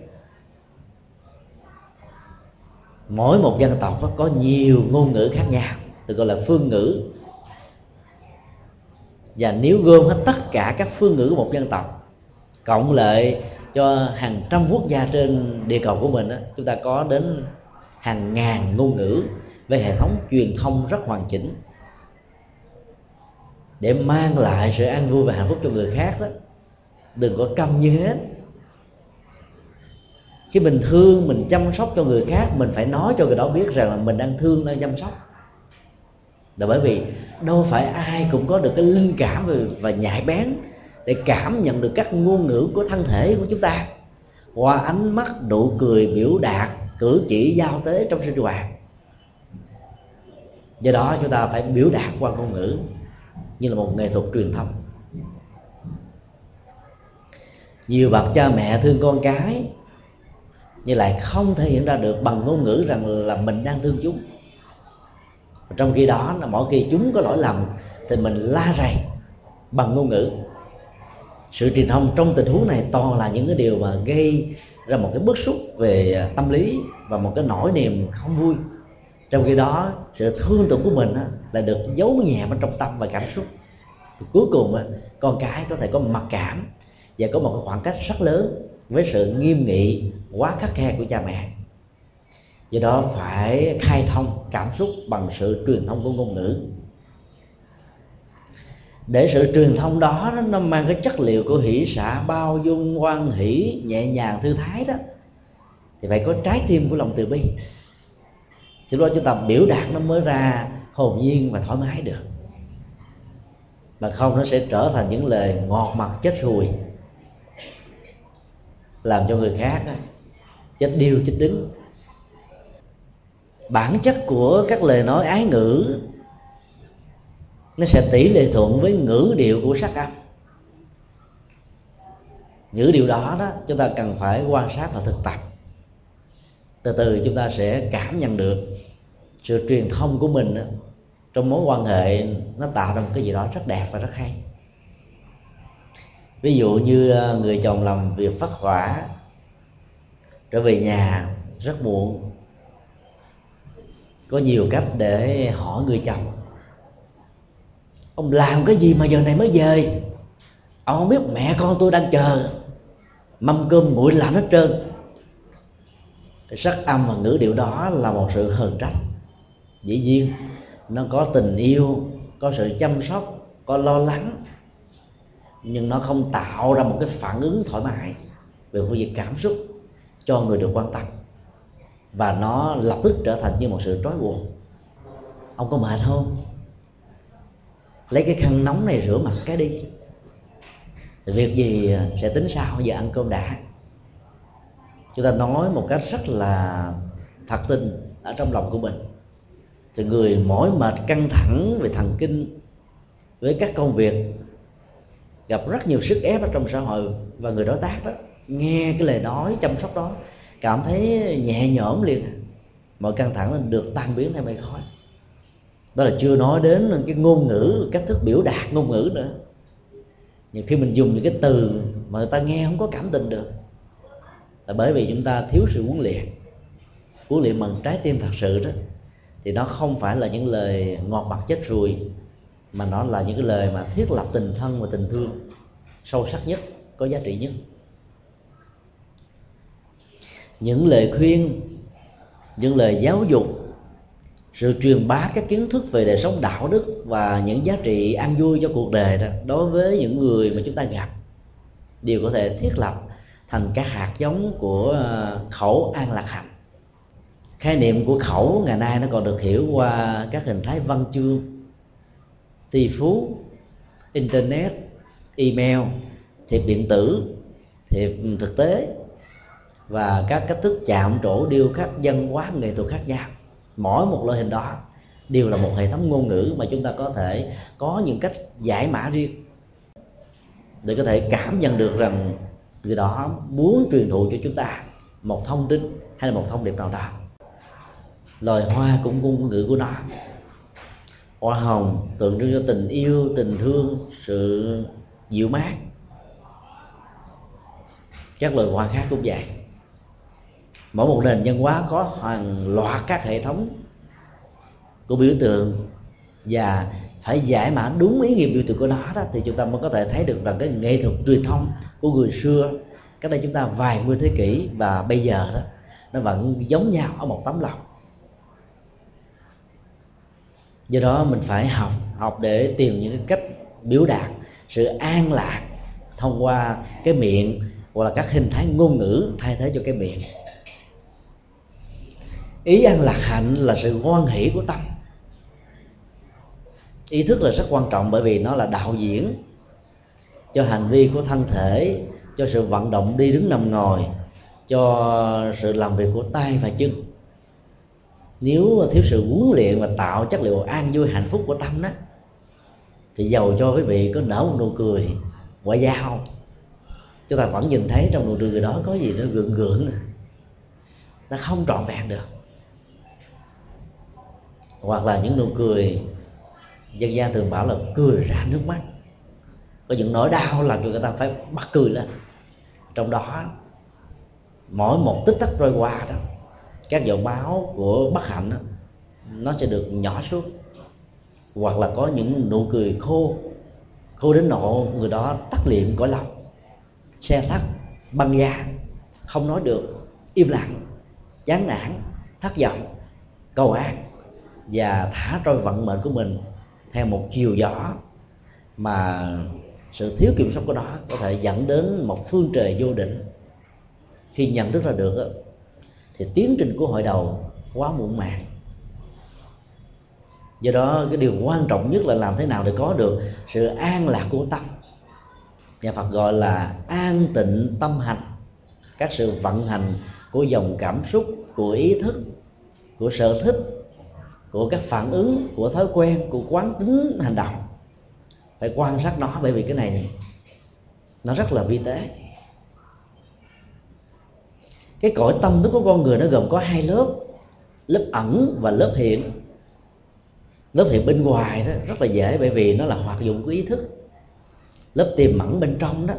mỗi một dân tộc có nhiều ngôn ngữ khác nhau được gọi là phương ngữ. Và nếu gom hết tất cả các phương ngữ của một dân tộc cộng lại cho hàng trăm quốc gia trên địa cầu của mình đó, chúng ta có đến hàng ngàn ngôn ngữ về hệ thống truyền thông rất hoàn chỉnh. Để mang lại sự an vui và hạnh phúc cho người khác đó đừng có câm như hết khi mình thương, mình chăm sóc cho người khác, mình phải nói cho người đó biết rằng là mình đang thương đang chăm sóc. Là bởi vì đâu phải ai cũng có được cái linh cảm và nhạy bén để cảm nhận được các ngôn ngữ của thân thể của chúng ta. Qua ánh mắt, nụ cười, biểu đạt, cử chỉ, giao tế trong sinh hoạt. Do đó chúng ta phải biểu đạt qua ngôn ngữ như là một nghệ thuật truyền thông nhiều bậc cha mẹ thương con cái nhưng lại không thể hiện ra được bằng ngôn ngữ rằng là mình đang thương chúng. Trong khi đó, là mỗi khi chúng có lỗi lầm, thì mình la rầy bằng ngôn ngữ. Sự truyền thông trong tình huống này toàn là những cái điều mà gây ra một cái bức xúc về à, tâm lý và một cái nỗi niềm không vui. Trong khi đó, sự thương tổn của mình là được giấu nhẹ ở trong tâm và cảm xúc. Cuối cùng con cái có thể có mặc cảm và có một cái khoảng cách rất lớn với sự nghiêm nghị, quá khắc khe của cha mẹ. Do đó phải khai thông cảm xúc bằng sự truyền thông của ngôn ngữ. Để sự truyền thông đó nó mang cái chất liệu của hỷ xả bao dung quan hỷ, nhẹ nhàng, thư thái đó, thì phải có trái tim của lòng từ bi. Thì lúc đó chúng ta biểu đạt nó mới ra hồn nhiên và thoải mái được. Mà không, nó sẽ trở thành những lời ngọt mặt chết ruồi làm cho người khác chết điêu chết đứng. Bản chất của các lời nói ái ngữ nó sẽ tỷ lệ thuận với ngữ điệu của sắc âm. Ngữ điệu đó đó chúng ta cần phải quan sát và thực tập. Từ từ chúng ta sẽ cảm nhận được sự truyền thông của mình đó, trong mối quan hệ nó tạo ra một cái gì đó rất đẹp và rất hay ví dụ như ờ, người chồng làm việc phát hỏa trở về nhà rất muộn. Có nhiều cách để hỏi người chồng. Ông làm cái gì mà giờ này mới về? Ông không biết mẹ con tôi đang chờ. Mâm cơm nguội lạnh hết trơn. Cái sắc âm và ngữ điệu đó là một sự hờn trách. Dĩ nhiên, nó có tình yêu, có sự chăm sóc, có lo lắng nhưng nó không tạo ra một cái phản ứng thoải mái về phương diện cảm xúc cho người được quan tâm. Và nó lập tức trở thành như một sự trói buộc. Ông có mệt không? Lấy cái khăn nóng này rửa mặt cái đi. Việc gì sẽ tính sau? Giờ ăn cơm đã. Chúng ta nói một cách rất là thật tình ở trong lòng của mình. Thì người mỏi mệt căng thẳng về thần kinh, với các công việc gặp rất nhiều sức ép ở trong xã hội và người đối tác đó. Nghe cái lời nói, chăm sóc đó, cảm thấy nhẹ nhõm liền. Mọi căng thẳng được tan biến theo mây khói. Đó là chưa nói đến cái ngôn ngữ, cách thức biểu đạt ngôn ngữ nữa. Nhiều khi mình dùng những cái từ mà người ta nghe không có cảm tình được, là bởi vì chúng ta thiếu sự huấn luyện. Huấn luyện bằng trái tim thật sự đó, thì nó không phải là những lời ngọt mặt chết ruồi mà nó là những cái lời mà thiết lập tình thân và tình thương sâu sắc nhất, có giá trị nhất. Những lời khuyên, những lời giáo dục, sự truyền bá các kiến thức về đời sống đạo đức và những giá trị an vui cho cuộc đời đó, đối với những người mà chúng ta gặp, đều có thể thiết lập thành các hạt giống của ờ, khẩu an lạc hạnh. Khái niệm của khẩu ngày nay nó còn được hiểu qua các hình thái văn chương tỷ phú, internet, email, thiệp điện tử, thiệp thực tế và các cách thức chạm trổ điêu khắc dân hóa nghệ thuật khác nhau. Mỗi một loại hình đó đều là một hệ thống ngôn ngữ mà chúng ta có thể có những cách giải mã riêng để có thể cảm nhận được rằng người đó muốn truyền thụ cho chúng ta một thông tin hay là một thông điệp nào đó. Lời hoa cũng ngôn ngữ của nó hoa hồng tượng trưng cho tình yêu, tình thương, sự dịu mát. Các loài hoa khác cũng vậy. Mỗi một nền văn hóa có hàng loạt các hệ thống của biểu tượng và phải giải mã đúng ý nghĩa biểu tượng của nó đó thì chúng ta mới có thể thấy được rằng cái nghệ thuật truyền thông của người xưa, cách đây chúng ta vài mươi thế kỷ và bây giờ đó, nó vẫn giống nhau ở một tấm lòng do đó mình phải học học để tìm những cái cách biểu đạt sự an lạc thông qua cái miệng hoặc là các hình thái ngôn ngữ thay thế cho cái miệng. Ý an lạc hạnh là sự hoan hỷ của tâm. Ý thức là rất quan trọng bởi vì nó là đạo diễn cho hành vi của thân thể, cho sự vận động đi đứng nằm ngồi, cho sự làm việc của tay và chân nếu thiếu sự huấn luyện và tạo chất liệu an vui hạnh phúc của tâm đó, thì giàu cho quý vị có nở một nụ cười ngoại giao chúng ta vẫn nhìn thấy trong nụ cười đó có gì nó gượng gượng nó không trọn vẹn được. Hoặc là những nụ cười, dân gian thường bảo là cười ra nước mắt. Có những nỗi đau làm cho người ta phải bắt cười lên. Trong đó, mỗi một tích tắc trôi qua đó các giọt báo của bất hạnh đó, nó sẽ được nhỏ xuống. Hoặc là có những nụ cười khô khô đến nộ người đó tắt liệm cõi lòng xe tắt băng da không nói được im lặng chán nản thất vọng cầu an và thả trôi vận mệnh của mình theo một chiều gió mà sự thiếu kiểm soát của đó có thể dẫn đến một phương trời vô định khi nhận thức ra được thì tiến trình của hội đầu quá muộn màng. Do đó, cái điều quan trọng nhất là làm thế nào để có được sự an lạc của tâm. Nhà Phật gọi là an tịnh tâm hành. Các sự vận hành của dòng cảm xúc, của ý thức, của sở thích, của các phản ứng, của thói quen, của quán tính hành động. Phải quan sát nó, bởi vì cái này nó rất là vi tế cái cõi tâm thức của con người nó gồm có hai lớp lớp ẩn và lớp hiện. Lớp hiện bên ngoài đó rất là dễ bởi vì nó là hoạt dụng của ý thức. Lớp tiềm mẫn bên trong đó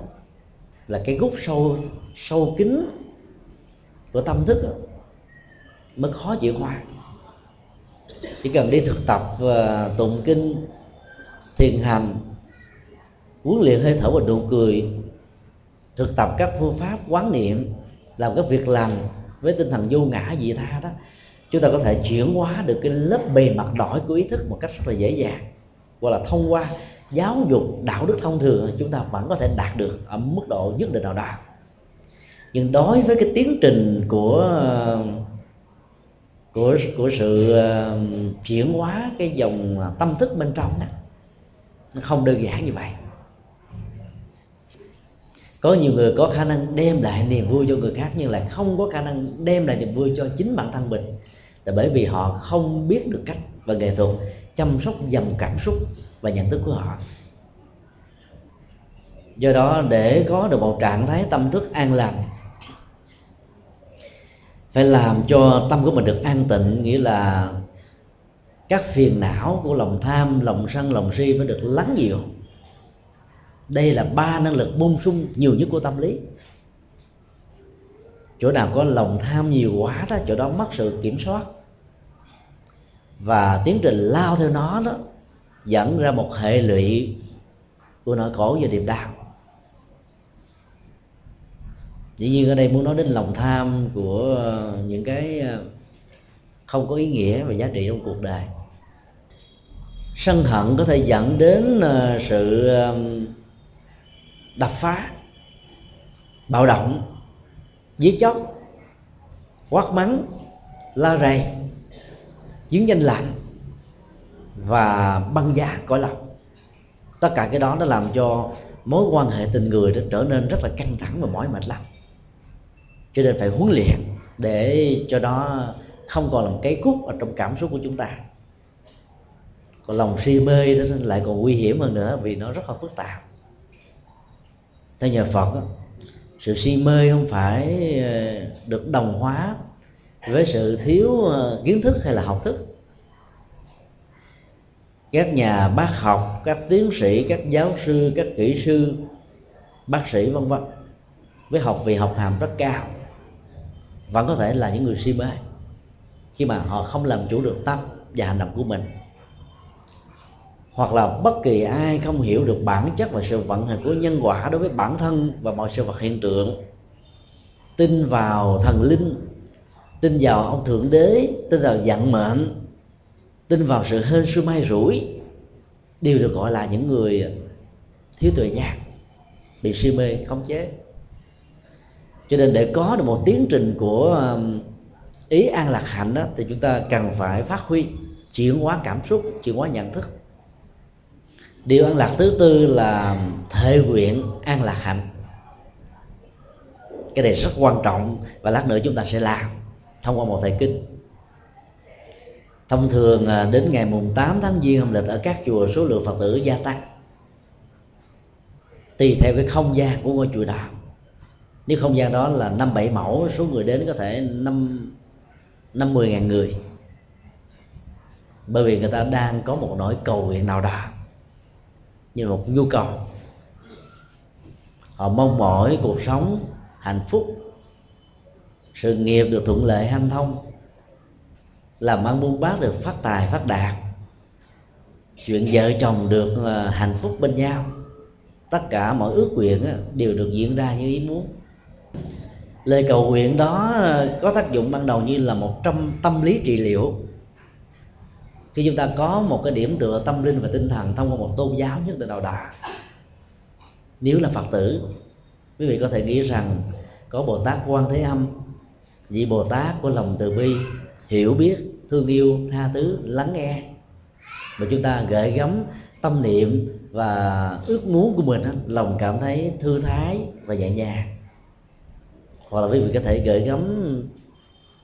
là cái gút sâu sâu kín của tâm thức đó, mới khó chịu hoa chỉ cần đi thực tập và tụng kinh thiền hành huấn luyện hơi thở và nụ cười thực tập các phương pháp quán niệm làm các việc lành với tinh thần vô ngã gì tha đó. Chúng ta có thể chuyển hóa được cái lớp bề mặt đổi của ý thức một cách rất là dễ dàng. Hoặc là thông qua giáo dục, đạo đức thông thường, chúng ta vẫn có thể đạt được ở mức độ nhất định nào đó. Nhưng đối với cái tiến trình của của của sự ờ, chuyển hóa cái dòng tâm thức bên trong đó, nó không đơn giản như vậy có nhiều người có khả năng đem lại niềm vui cho người khác, nhưng lại không có khả năng đem lại niềm vui cho chính bản thân mình. Là bởi vì họ không biết được cách và nghệ thuật chăm sóc dòng cảm xúc và nhận thức của họ. Do đó, để có được một trạng thái tâm thức an lành, phải làm cho tâm của mình được an tịnh, nghĩa là các phiền não của lòng tham, lòng sân, lòng si phải được lắng dịu đây là ba năng lực bung sung nhiều nhất của tâm lý. Chỗ nào có lòng tham nhiều quá đó, chỗ đó mất sự kiểm soát. Và tiến trình lao theo nó đó, dẫn ra một hệ lụy của nỗi khổ và niềm đau. Dĩ nhiên ở đây muốn nói đến lòng tham của ờ, những cái ờ, không có ý nghĩa và giá trị trong cuộc đời. Sân hận có thể dẫn đến ờ, sự đập phá, bạo động, giết chóc, quát mắng, la rầy chiến danh lạnh và băng giá, cõi lòng. Tất cả cái đó nó làm cho mối quan hệ tình người nó trở nên rất là căng thẳng và mỏi mệt lắm. Cho nên phải huấn luyện để cho nó không còn làm cái cút ở trong cảm xúc của chúng ta. Còn lòng si mê đó lại còn nguy hiểm hơn nữa vì nó rất là phức tạp theo nhà phật đó, sự si mê không phải ờ, được đồng hóa với sự thiếu ờ, kiến thức hay là học thức. Các nhà bác học các tiến sĩ các giáo sư các kỹ sư bác sĩ vân vân với học vị học hàm rất cao vẫn có thể là những người si mê. Khi mà họ không làm chủ được tâm và hành động của mình hoặc là bất kỳ ai không hiểu được bản chất và sự vận hành của nhân quả đối với bản thân và mọi sự vật hiện tượng. Tin vào thần linh, tin vào ông thượng đế, tin vào vận mệnh, tin vào sự hên xui may rủi đều được gọi là những người thiếu tuệ giác, bị si mê, khống chế. Cho nên để có được một tiến trình của um, ý an lạc hạnh đó thì chúng ta cần phải phát huy chuyển hóa cảm xúc, chuyển hóa nhận thức điều an lạc thứ tư là thể nguyện an lạc hạnh. Cái này rất quan trọng và lát nữa chúng ta sẽ làm thông qua một thời kinh. Thông thường à, đến ngày mùng 8 tháng giêng âm lịch ở các chùa, số lượng phật tử gia tăng. Tùy theo cái không gian của ngôi chùa đạo nếu không gian đó là năm bảy mẫu, số người đến có thể năm năm mươi ngàn người. Bởi vì người ta đang có một nỗi cầu nguyện nào đó như một nhu cầu. Họ mong mỏi cuộc sống hạnh phúc, sự nghiệp được thuận lợi hanh thông, làm ăn buôn bán được phát tài, phát đạt. Chuyện vợ chồng được à, hạnh phúc bên nhau, tất cả mọi ước nguyện đều được diễn ra như ý muốn. Lời cầu nguyện đó à, có tác dụng ban đầu như là một trăm tâm lý trị liệu khi chúng ta có một cái điểm tựa tâm linh và tinh thần thông qua một tôn giáo nhất định nào đó, nếu là phật tử, quý vị có thể nghĩ rằng có bồ tát quan thế âm, vị bồ tát của lòng từ bi, hiểu biết, thương yêu, tha thứ, lắng nghe, mà chúng ta gợi gắm tâm niệm và ước muốn của mình lòng cảm thấy thư thái và nhẹ nhàng. Hoặc là quý vị có thể gửi gắm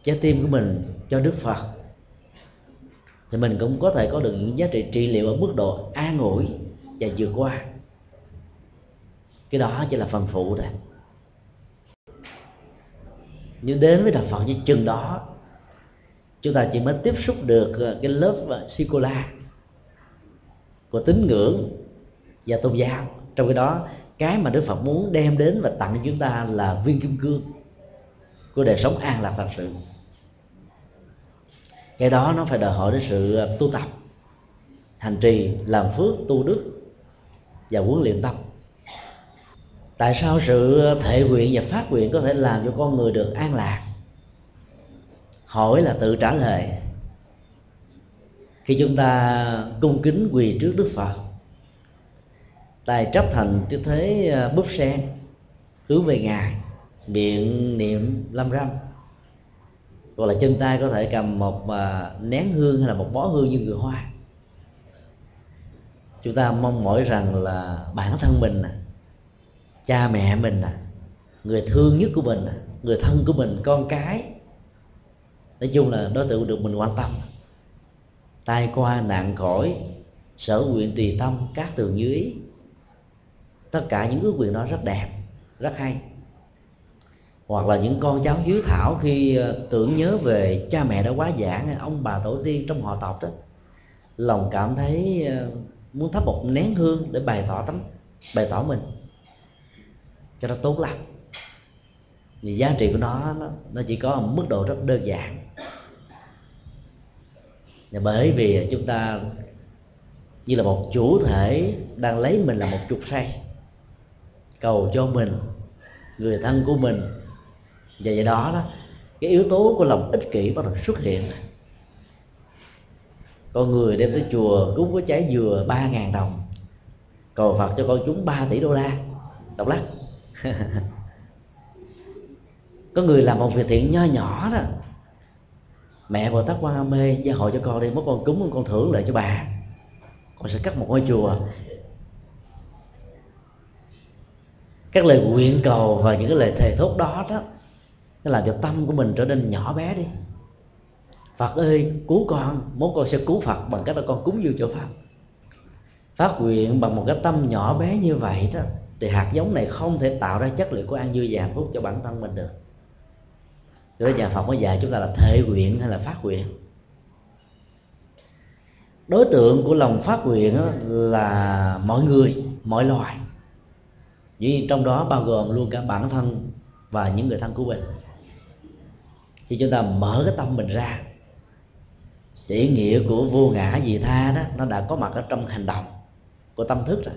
trái tim của mình cho đức phật thì mình cũng có thể có được những giá trị trị liệu ở mức độ an ủi và vượt qua. Cái đó chỉ là phần phụ thôi. Nhưng đến với đạo phật như chừng đó, chúng ta chỉ mới tiếp xúc được ờ, cái lớp ờ, sikola của tín ngưỡng và tôn giáo. Trong cái đó, cái mà đức phật muốn đem đến và tặng chúng ta là viên kim cương của đời sống an lạc thật sự cái đó nó phải đòi hỏi đến sự à, tu tập, hành trì, làm phước, tu đức và huấn luyện tâm. Tại sao sự thể nguyện và phát nguyện có thể làm cho con người được an lạc? Hỏi là tự trả lời. Khi chúng ta cung kính quỳ trước đức phật, tài chấp thành tư thế à, búp sen, hướng về ngài, miệng niệm lâm râm hoặc là chân tay có thể cầm một à, nén hương hay là một bó hương như người hoa. Chúng ta mong mỏi rằng là bản thân mình nè, cha mẹ mình nè, người thương nhất của mình nè, người thân của mình, con cái. Nói chung là đối tượng được mình quan tâm. Tai qua nạn khỏi sở nguyện tùy tâm các tường như ý. Tất cả những ước nguyện đó rất đẹp, rất hay hoặc là những con cháu hiếu thảo khi ờ, tưởng nhớ về cha mẹ đã quá giảng ông bà tổ tiên trong họ tộc đó lòng cảm thấy ờ, muốn thắp một nén hương để bày tỏ tấm bày tỏ mình cho nó tốt lắm vì giá trị của nó nó, nó chỉ có một mức độ rất đơn giản. Và bởi vì chúng ta như là một chủ thể đang lấy mình là một trục say cầu cho mình người thân của mình và vậy đó đó, cái yếu tố của lòng ích kỷ bắt đầu xuất hiện. Con người đem tới chùa cúng có trái dừa ba ngàn đồng, cầu phật cho con chúng 3 tỷ đô la. Độc lắc <laughs> có người làm một việc thiện nho nhỏ đó. Mẹ bồ tát quan mê gia hội cho con đi mất con cúng, con thưởng lại cho bà. Con sẽ cắt một ngôi chùa. Các lời nguyện cầu và những cái lời thề thốt đó đó nó làm cho tâm của mình trở nên nhỏ bé đi. Phật ơi cứu con Mốt con sẽ cứu Phật bằng cách là con cúng dường cho Phật. Phát nguyện bằng một cái tâm nhỏ bé như vậy đó Thì hạt giống này không thể tạo ra chất liệu của an vui và hạnh phúc cho bản thân mình được. Rồi nhà Phật mới dạy chúng ta là thệ nguyện hay là phát nguyện. Đối tượng của lòng phát nguyện là mọi người, mọi loài. Vì trong đó bao gồm luôn cả bản thân và những người thân của mình khi chúng ta mở cái tâm mình ra thì ý nghĩa của vô ngã vị tha đó, nó đã có mặt ở trong hành động của tâm thức rồi.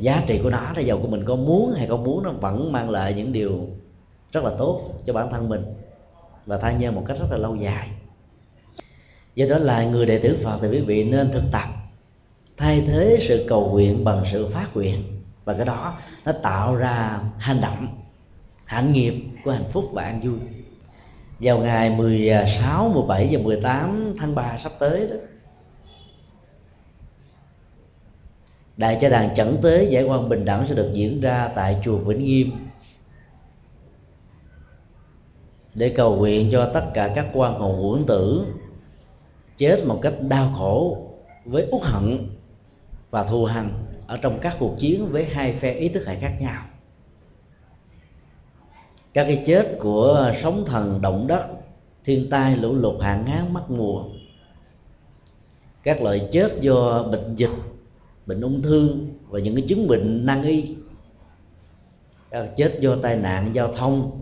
Giá trị của nó là dầu của mình có muốn hay không muốn, nó vẫn mang lại những điều rất là tốt cho bản thân mình và tha nhân một cách rất là lâu dài. Do đó là người đệ tử phật thì quý vị nên thực tập, thay thế sự cầu nguyện bằng sự phát nguyện. Và cái đó nó tạo ra hành động hạnh nghiệp của hạnh phúc và an vui. Vào ngày 16, 17 và 18 tháng 3 sắp tới đó Đại cho đàn chẩn tế giải quan bình đẳng sẽ được diễn ra tại chùa Vĩnh Nghiêm để cầu nguyện cho tất cả các quan hồn uổng tử chết một cách đau khổ với uất hận và thù hằn ở trong các cuộc chiến với hai phe ý thức hệ khác nhau các cái chết của sóng thần động đất, thiên tai, lũ lụt, hạn hán mất mùa. Các loại chết do bệnh dịch, bệnh ung thư và những cái chứng bệnh nan y. Các chết do tai nạn giao thông,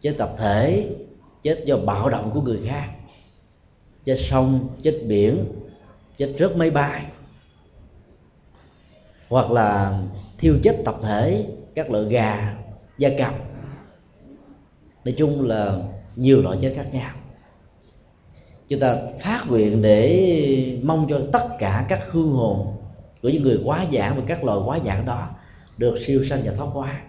chết tập thể, chết do bạo động của người khác. Chết sông, chết biển, chết rớt máy bay. Hoặc là thiêu chết tập thể các loại gà gia cầm nói chung là nhiều loại chết khác nhau. Chúng ta phát nguyện để mong cho tất cả các hương hồn của những người quá giảng và các loài quá giảng đó được siêu sanh và thoát qua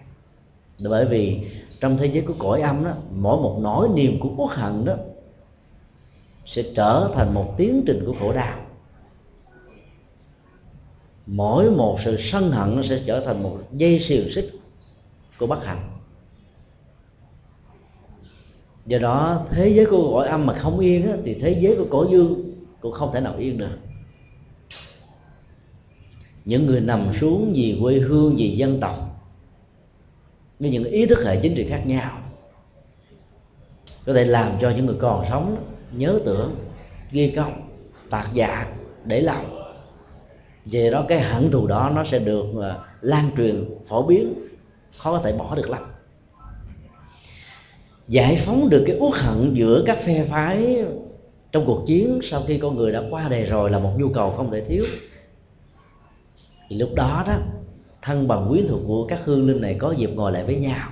bởi vì trong thế giới của cõi âm đó, mỗi một nỗi niềm của quốc hận đó sẽ trở thành một tiến trình của khổ đau. Mỗi một sự sân hận nó sẽ trở thành một dây xiềng xích của bất hạnh do đó thế giới của cõi âm mà không yên á, thì thế giới của cõi dương cũng không thể nào yên được. Những người nằm xuống vì quê hương vì dân tộc với những ý thức hệ chính trị khác nhau có thể làm cho những người còn sống nhớ tưởng ghi công tạc dạ để lòng. Về đó cái hận thù đó nó sẽ được à, lan truyền phổ biến khó có thể bỏ được lắm giải phóng được cái uất hận giữa các phe phái trong cuộc chiến sau khi con người đã qua đời rồi là một nhu cầu không thể thiếu. Thì lúc đó đó, thân bằng quyến thuộc của các hương linh này có dịp ngồi lại với nhau.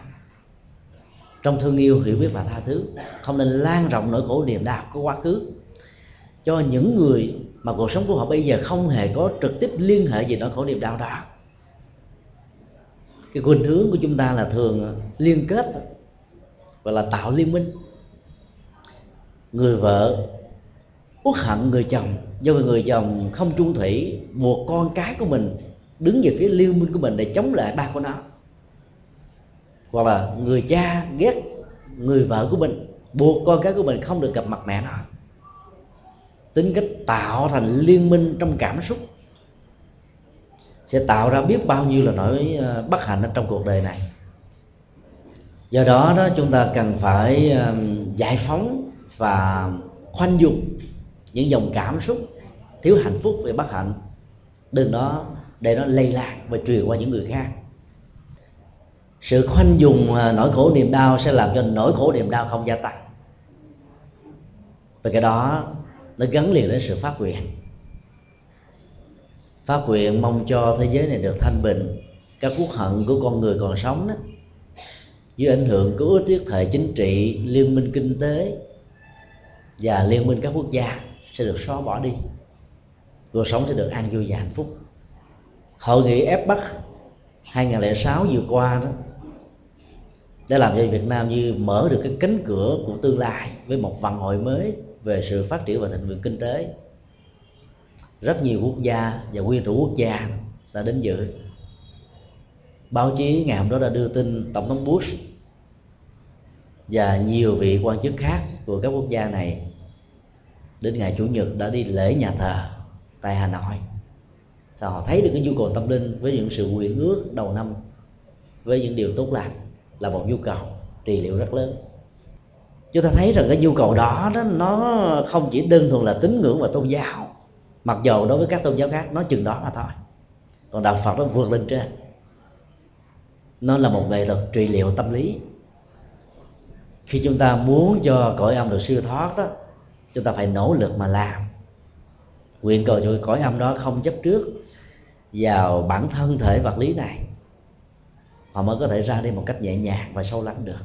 Trong thương yêu, hiểu biết và tha thứ, không nên lan rộng nỗi khổ niềm đau của quá khứ. Cho những người mà cuộc sống của họ bây giờ không hề có trực tiếp liên hệ gì nỗi khổ niềm đau đó. Cái khuynh hướng của chúng ta là thường liên kết và là tạo liên minh. Người vợ uất hận người chồng, do người chồng không chung thủy, buộc con cái của mình đứng về phía liên minh của mình để chống lại ba của nó hoặc là người cha ghét người vợ của mình, buộc con cái của mình không được gặp mặt mẹ nó. Tính cách tạo thành liên minh trong cảm xúc sẽ tạo ra biết bao nhiêu là nỗi ờ, bất hạnh ở trong cuộc đời này do đó đó, chúng ta cần phải um, giải phóng và khoanh dùng những dòng cảm xúc thiếu hạnh phúc về bất hạnh. Đừng đó để nó lây lan và truyền qua những người khác. Sự khoanh dùng à, nỗi khổ niềm đau sẽ làm cho nỗi khổ niềm đau không gia tăng. Và cái đó nó gắn liền đến sự phát nguyện. Phát nguyện mong cho thế giới này được thanh bình, các quốc hận của con người còn sống đó dưới ảnh hưởng của tiết thiết thể chính trị, liên minh kinh tế và liên minh các quốc gia sẽ được xóa bỏ đi. Cuộc sống sẽ được an vui và hạnh phúc. Hội nghị ép bắc 2006 vừa qua đó, đã làm cho Việt Nam như mở được cái cánh cửa của tương lai với một vận hội mới về sự phát triển và thịnh vượng kinh tế. Rất nhiều quốc gia và nguyên thủ quốc gia đã đến dự báo chí ngày hôm đó đã đưa tin tổng thống Bush và nhiều vị quan chức khác của các quốc gia này đến ngày chủ nhật đã đi lễ nhà thờ tại Hà Nội. Thì họ thấy được cái nhu cầu tâm linh với những sự nguyện ước đầu năm, với những điều tốt lành là một nhu cầu trị liệu rất lớn. Chúng ta thấy rằng cái nhu cầu đó đó nó không chỉ đơn thuần là tín ngưỡng và tôn giáo, mặc dầu đối với các tôn giáo khác nó chừng đó mà thôi. Còn đạo phật nó vượt lên trên nó là một nghệ thuật trị liệu tâm lý. Khi chúng ta muốn cho cõi âm được siêu thoát đó, chúng ta phải nỗ lực mà làm. Nguyện cầu cho cõi âm đó không chấp trước vào bản thân thể vật lý này. Họ mới có thể ra đi một cách nhẹ nhàng và sâu lắng được.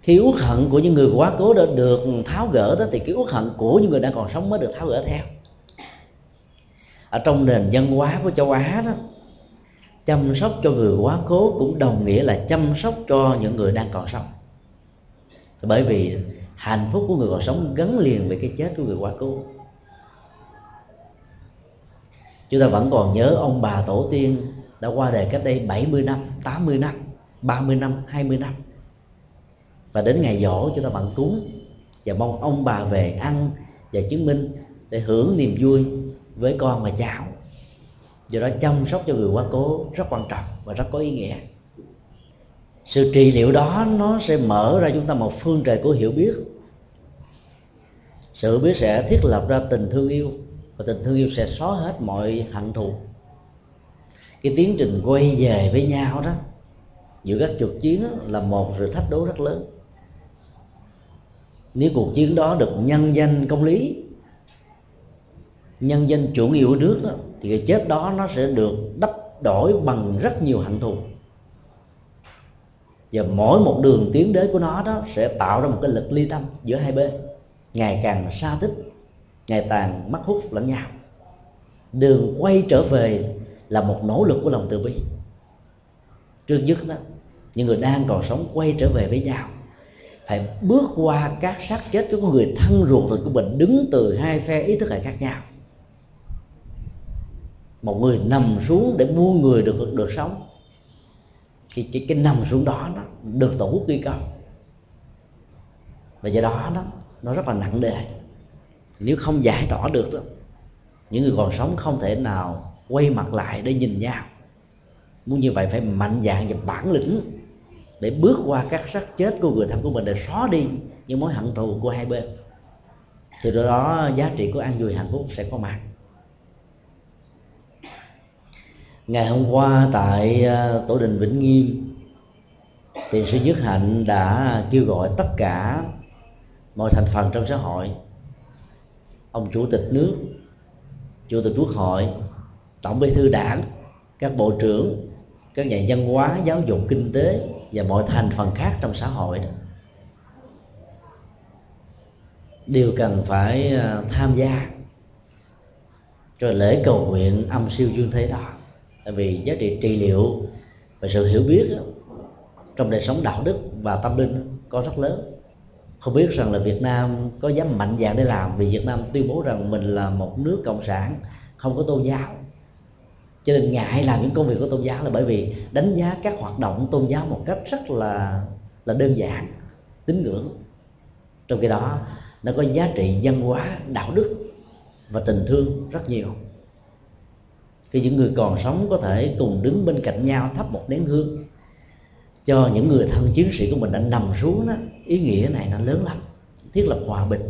Khi uất hận của những người quá cố đã được tháo gỡ đó, thì cái uất hận của những người đang còn sống mới được tháo gỡ theo. Ở trong nền văn hóa của châu Á đó chăm sóc cho người quá cố cũng đồng nghĩa là chăm sóc cho những người đang còn sống. Bởi vì hạnh phúc của người còn sống gắn liền với cái chết của người quá cố. Chúng ta vẫn còn nhớ ông bà tổ tiên đã qua đời cách đây 70 năm 80 năm 30 năm 20 năm. Và đến ngày dỗ chúng ta vẫn cúng và mong ông bà về ăn và chứng minh để hưởng niềm vui với con và cháu do đó chăm sóc cho người quá cố rất quan trọng và rất có ý nghĩa. Sự trị liệu đó nó sẽ mở ra chúng ta một phương trời của hiểu biết. Sự biết sẽ thiết lập ra tình thương yêu và tình thương yêu sẽ xóa hết mọi hận thù. Cái tiến trình quay về với nhau đó giữa các cuộc chiến đó, là một sự thách đố rất lớn. Nếu cuộc chiến đó được nhân danh công lý nhân danh chủ nghĩa của nước đó, thì cái chết đó nó sẽ được đắp đổi bằng rất nhiều hận thù. Và mỗi một đường tiến đến của nó đó sẽ tạo ra một cái lực ly tâm giữa hai bên. Ngày càng xa tích, ngày càng mất hút lẫn nhau. Đường quay trở về là một nỗ lực của lòng từ bi. Trước nhất đó, những người đang còn sống quay trở về với nhau. Phải bước qua các xác chết của người thân ruột thịt của mình, đứng từ hai phe ý thức hệ khác nhau một người nằm xuống để mua người được được sống. Cái cái, cái nằm xuống đó nó được tổ quốc ghi công. Và do đó đó nó rất là nặng đề nếu không giải tỏa được đó những người còn sống không thể nào quay mặt lại để nhìn nhau. Muốn như vậy phải mạnh dạn và bản lĩnh để bước qua các xác chết của người thân của mình để xóa đi những mối hận thù của hai bên. Từ đó giá trị của an vui hạnh phúc sẽ có mặt. Ngày hôm qua tại ờ, tổ đình vĩnh nghiêm, tiền sư nhất hạnh đã kêu gọi tất cả mọi thành phần trong xã hội, ông chủ tịch nước, chủ tịch quốc hội, tổng bí thư đảng, các bộ trưởng, các nhà văn hóa, giáo dục kinh tế và mọi thành phần khác trong xã hội đó, đều cần phải ờ, tham gia rồi lễ cầu nguyện âm siêu dương thế đó tại vì giá trị trị liệu và sự hiểu biết đó, trong đời sống đạo đức và tâm linh có rất lớn. Không biết rằng là Việt Nam có dám mạnh dạn để làm vì Việt Nam tuyên bố rằng mình là một nước cộng sản không có tôn giáo. Cho nên ngại làm những công việc của tôn giáo là bởi vì đánh giá các hoạt động tôn giáo một cách rất là là đơn giản tín ngưỡng. Trong khi đó nó có giá trị văn hóa đạo đức và tình thương rất nhiều khi những người còn sống có thể cùng đứng bên cạnh nhau thắp một nén hương. Cho những người thân chiến sĩ của mình đã nằm xuống đó, ý nghĩa này nó lớn lắm. Thiết lập hòa bình,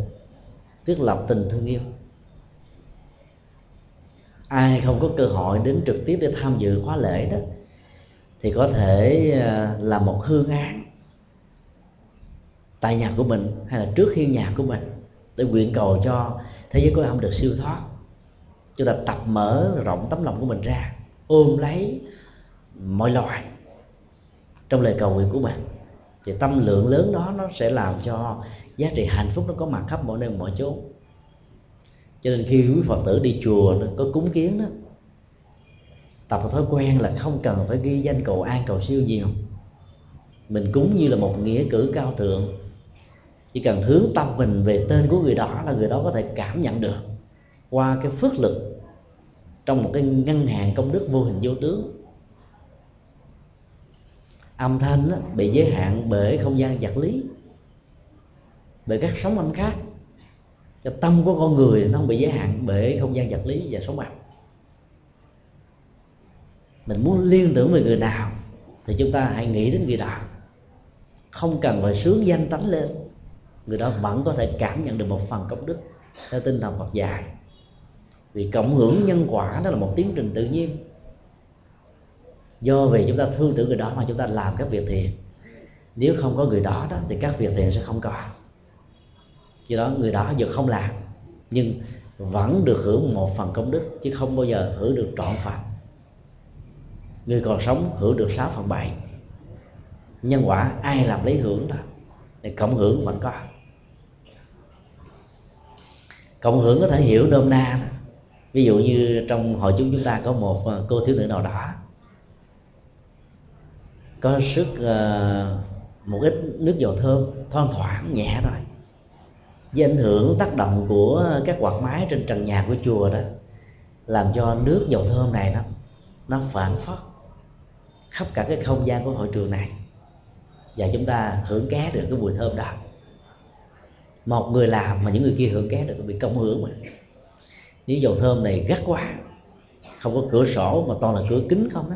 thiết lập tình thương yêu. Ai không có cơ hội đến trực tiếp để tham dự khóa lễ đó, thì có thể à, là làm một hương án. Tại nhà của mình hay là trước hiên nhà của mình, để nguyện cầu cho thế giới của âm được siêu thoát chúng ta tập mở rộng tấm lòng của mình ra, ôm lấy mọi loài trong lời cầu nguyện của mình thì tâm lượng lớn đó nó sẽ làm cho giá trị hạnh phúc nó có mặt khắp mọi nơi, mọi chốn. Cho nên khi quý phật tử đi chùa có cúng kiến đó, tập một thói quen là không cần phải ghi danh cầu an, cầu siêu nhiều. Mình cúng như là một nghĩa cử cao thượng. Chỉ cần hướng tâm mình về tên của người đó là người đó có thể cảm nhận được qua cái phước lực trong một cái ngân hàng công đức vô hình vô tướng. Âm thanh đó, bị giới hạn bởi không gian vật lý bởi các sóng âm khác. Cho tâm của con người nó không bị giới hạn bởi không gian vật lý và sóng âm. Mình muốn liên tưởng về người nào thì chúng ta hãy nghĩ đến người đó. Không cần phải sướng danh tánh lên người đó vẫn có thể cảm nhận được một phần công đức theo tinh thần Phật dạy vì cộng hưởng nhân quả đó là một tiến trình tự nhiên. Do vì chúng ta thương tưởng người đó mà chúng ta làm các việc thiện. Nếu không có người đó đó, thì các việc thiện sẽ không có. Do đó, người đó giờ không làm, nhưng vẫn được hưởng một phần công đức, chứ không bao giờ hưởng được trọn phần. Người còn sống hưởng được 6 phần 7 nhân quả, ai làm lấy hưởng đó, thì cộng hưởng vẫn có. Cộng hưởng có thể hiểu nôm na đó ví dụ như trong hội chúng chúng ta có một ờ, cô thiếu nữ nào đó có sức uh, một ít nước dầu thơm thoang thoảng nhẹ thôi. Với ảnh hưởng tác động của các quạt máy trên trần nhà của chùa đó làm cho nước dầu thơm này nó nó phản phất khắp cả cái không gian của hội trường này. Và chúng ta hưởng ké được cái mùi thơm đó. Một người làm mà những người kia hưởng ké được bị công hưởng mà những dầu thơm này gắt quá. Không có cửa sổ mà toàn là cửa kính không đó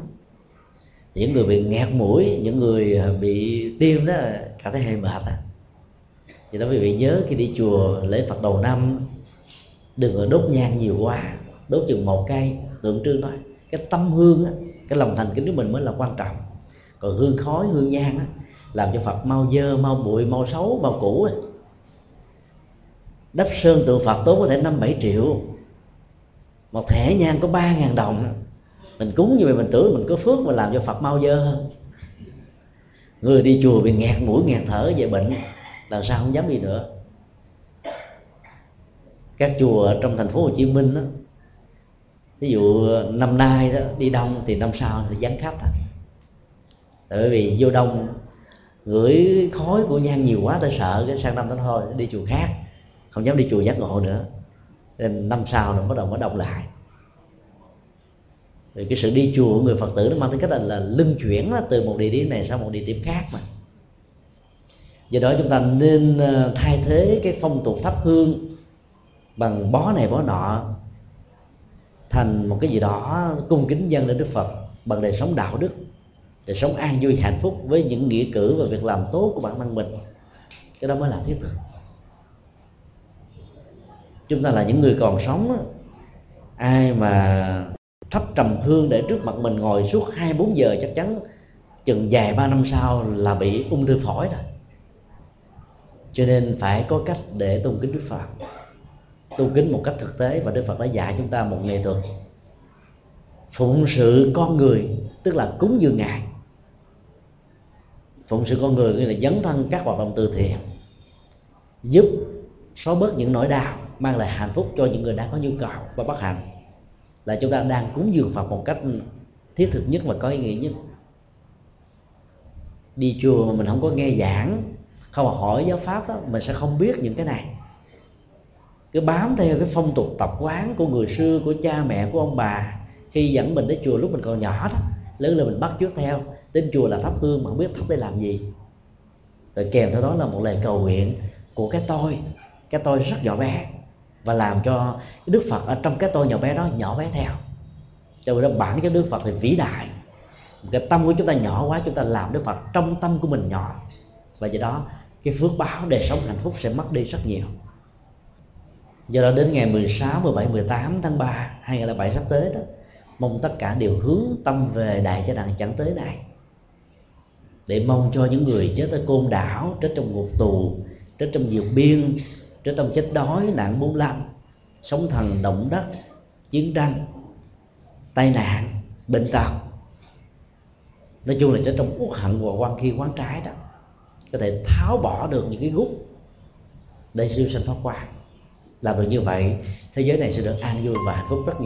những người bị ngạt mũi những người à, bị tiêm đó cảm thấy hơi mệt à vì đó quý vị nhớ khi đi chùa lễ phật đầu năm đừng có đốt nhang nhiều quá đốt chừng một cây. Tượng trưng thôi cái tâm hương á, cái lòng thành kính của mình mới là quan trọng. Còn hương khói hương nhang á, làm cho phật mau dơ mau bụi mau xấu mau cũ á. đắp sơn tượng phật tốn có thể năm bảy triệu một thẻ nhang có ba ngàn đồng. Mình cúng như vậy, mình tưởng mình có phước mà làm cho phật mau dơ hơn. Người đi chùa bị nghẹt mũi, nghẹt thở về bệnh, làm sao không dám đi nữa. Các chùa trong thành phố Hồ Chí Minh đó ví dụ năm nay đó, đi đông thì năm sau thì vắng khách thôi tại vì vô đông gửi khói của nhang nhiều quá, ta sợ cái sang năm đó thôi, đi chùa khác, không dám đi chùa giác ngộ nữa nên năm sau nó bắt đầu mới đọc lại. Vì cái sự đi chùa của người phật tử nó mang tính cách là, là lưng chuyển từ một địa điểm này sang một địa điểm khác mà. Do đó chúng ta nên ờ, thay thế cái phong tục thắp hương bằng bó này bó nọ thành một cái gì đó cung kính dân lên đức phật bằng đời sống đạo đức đời sống an vui hạnh phúc với những nghĩa cử và việc làm tốt của bản thân mình. Cái đó mới là thiết thực chúng ta là những người còn sống ai mà thắp trầm hương để trước mặt mình ngồi suốt hai bốn giờ chắc chắn chừng vài ba năm sau là bị ung thư phổi rồi. Cho nên phải có cách để tôn kính đức phật. Tôn kính một cách thực tế và đức phật đã dạy chúng ta một nghệ thuật. Phụng sự con người, tức là cúng dường ngài. Phụng sự con người nghĩa là dấn thân các hoạt động từ thiện, giúp xóa bớt những nỗi đau mang lại hạnh phúc cho những người đang có nhu cầu và bất hạnh. Là chúng ta đang cúng dường Phật một cách thiết thực nhất và có ý nghĩa nhất. Đi chùa mà mình không có nghe giảng, không hỏi giáo pháp đó, mình sẽ không biết những cái này. Cứ bám theo cái phong tục tập quán của người xưa, của cha mẹ, của ông bà. Khi dẫn mình đến chùa lúc mình còn nhỏ đó, lớn lên mình bắt chước theo. Đến chùa là thắp hương mà không biết thắp để làm gì. Rồi kèm theo đó là một lời cầu nguyện của cái tôi. Cái tôi rất nhỏ bé và làm cho cái đức phật ở trong cái tôi nhỏ bé đó nhỏ bé theo. Cho nên bản chất đức phật thì vĩ đại. Cái tâm của chúng ta nhỏ quá chúng ta làm đức phật trong tâm của mình nhỏ. Và do đó cái phước báo đời sống hạnh phúc sẽ mất đi rất nhiều. Do đó đến ngày 16, 17, 18 tháng 3 2007 sắp tới đó mong tất cả đều hướng tâm về đại cho đặng chẳng tới này. Để mong cho những người chết ở côn đảo chết trong ngục tù chết trong diệt biên chết tâm chết đói, nạn 45 sống thần động đất, chiến tranh, tai nạn, bệnh tật. Nói chung là chết trong uất hận và quan khi quán trái đó. Có thể tháo bỏ được những cái gút để siêu sanh thoát qua. Làm được như vậy, thế giới này sẽ được an vui và hạnh phúc rất nhiều.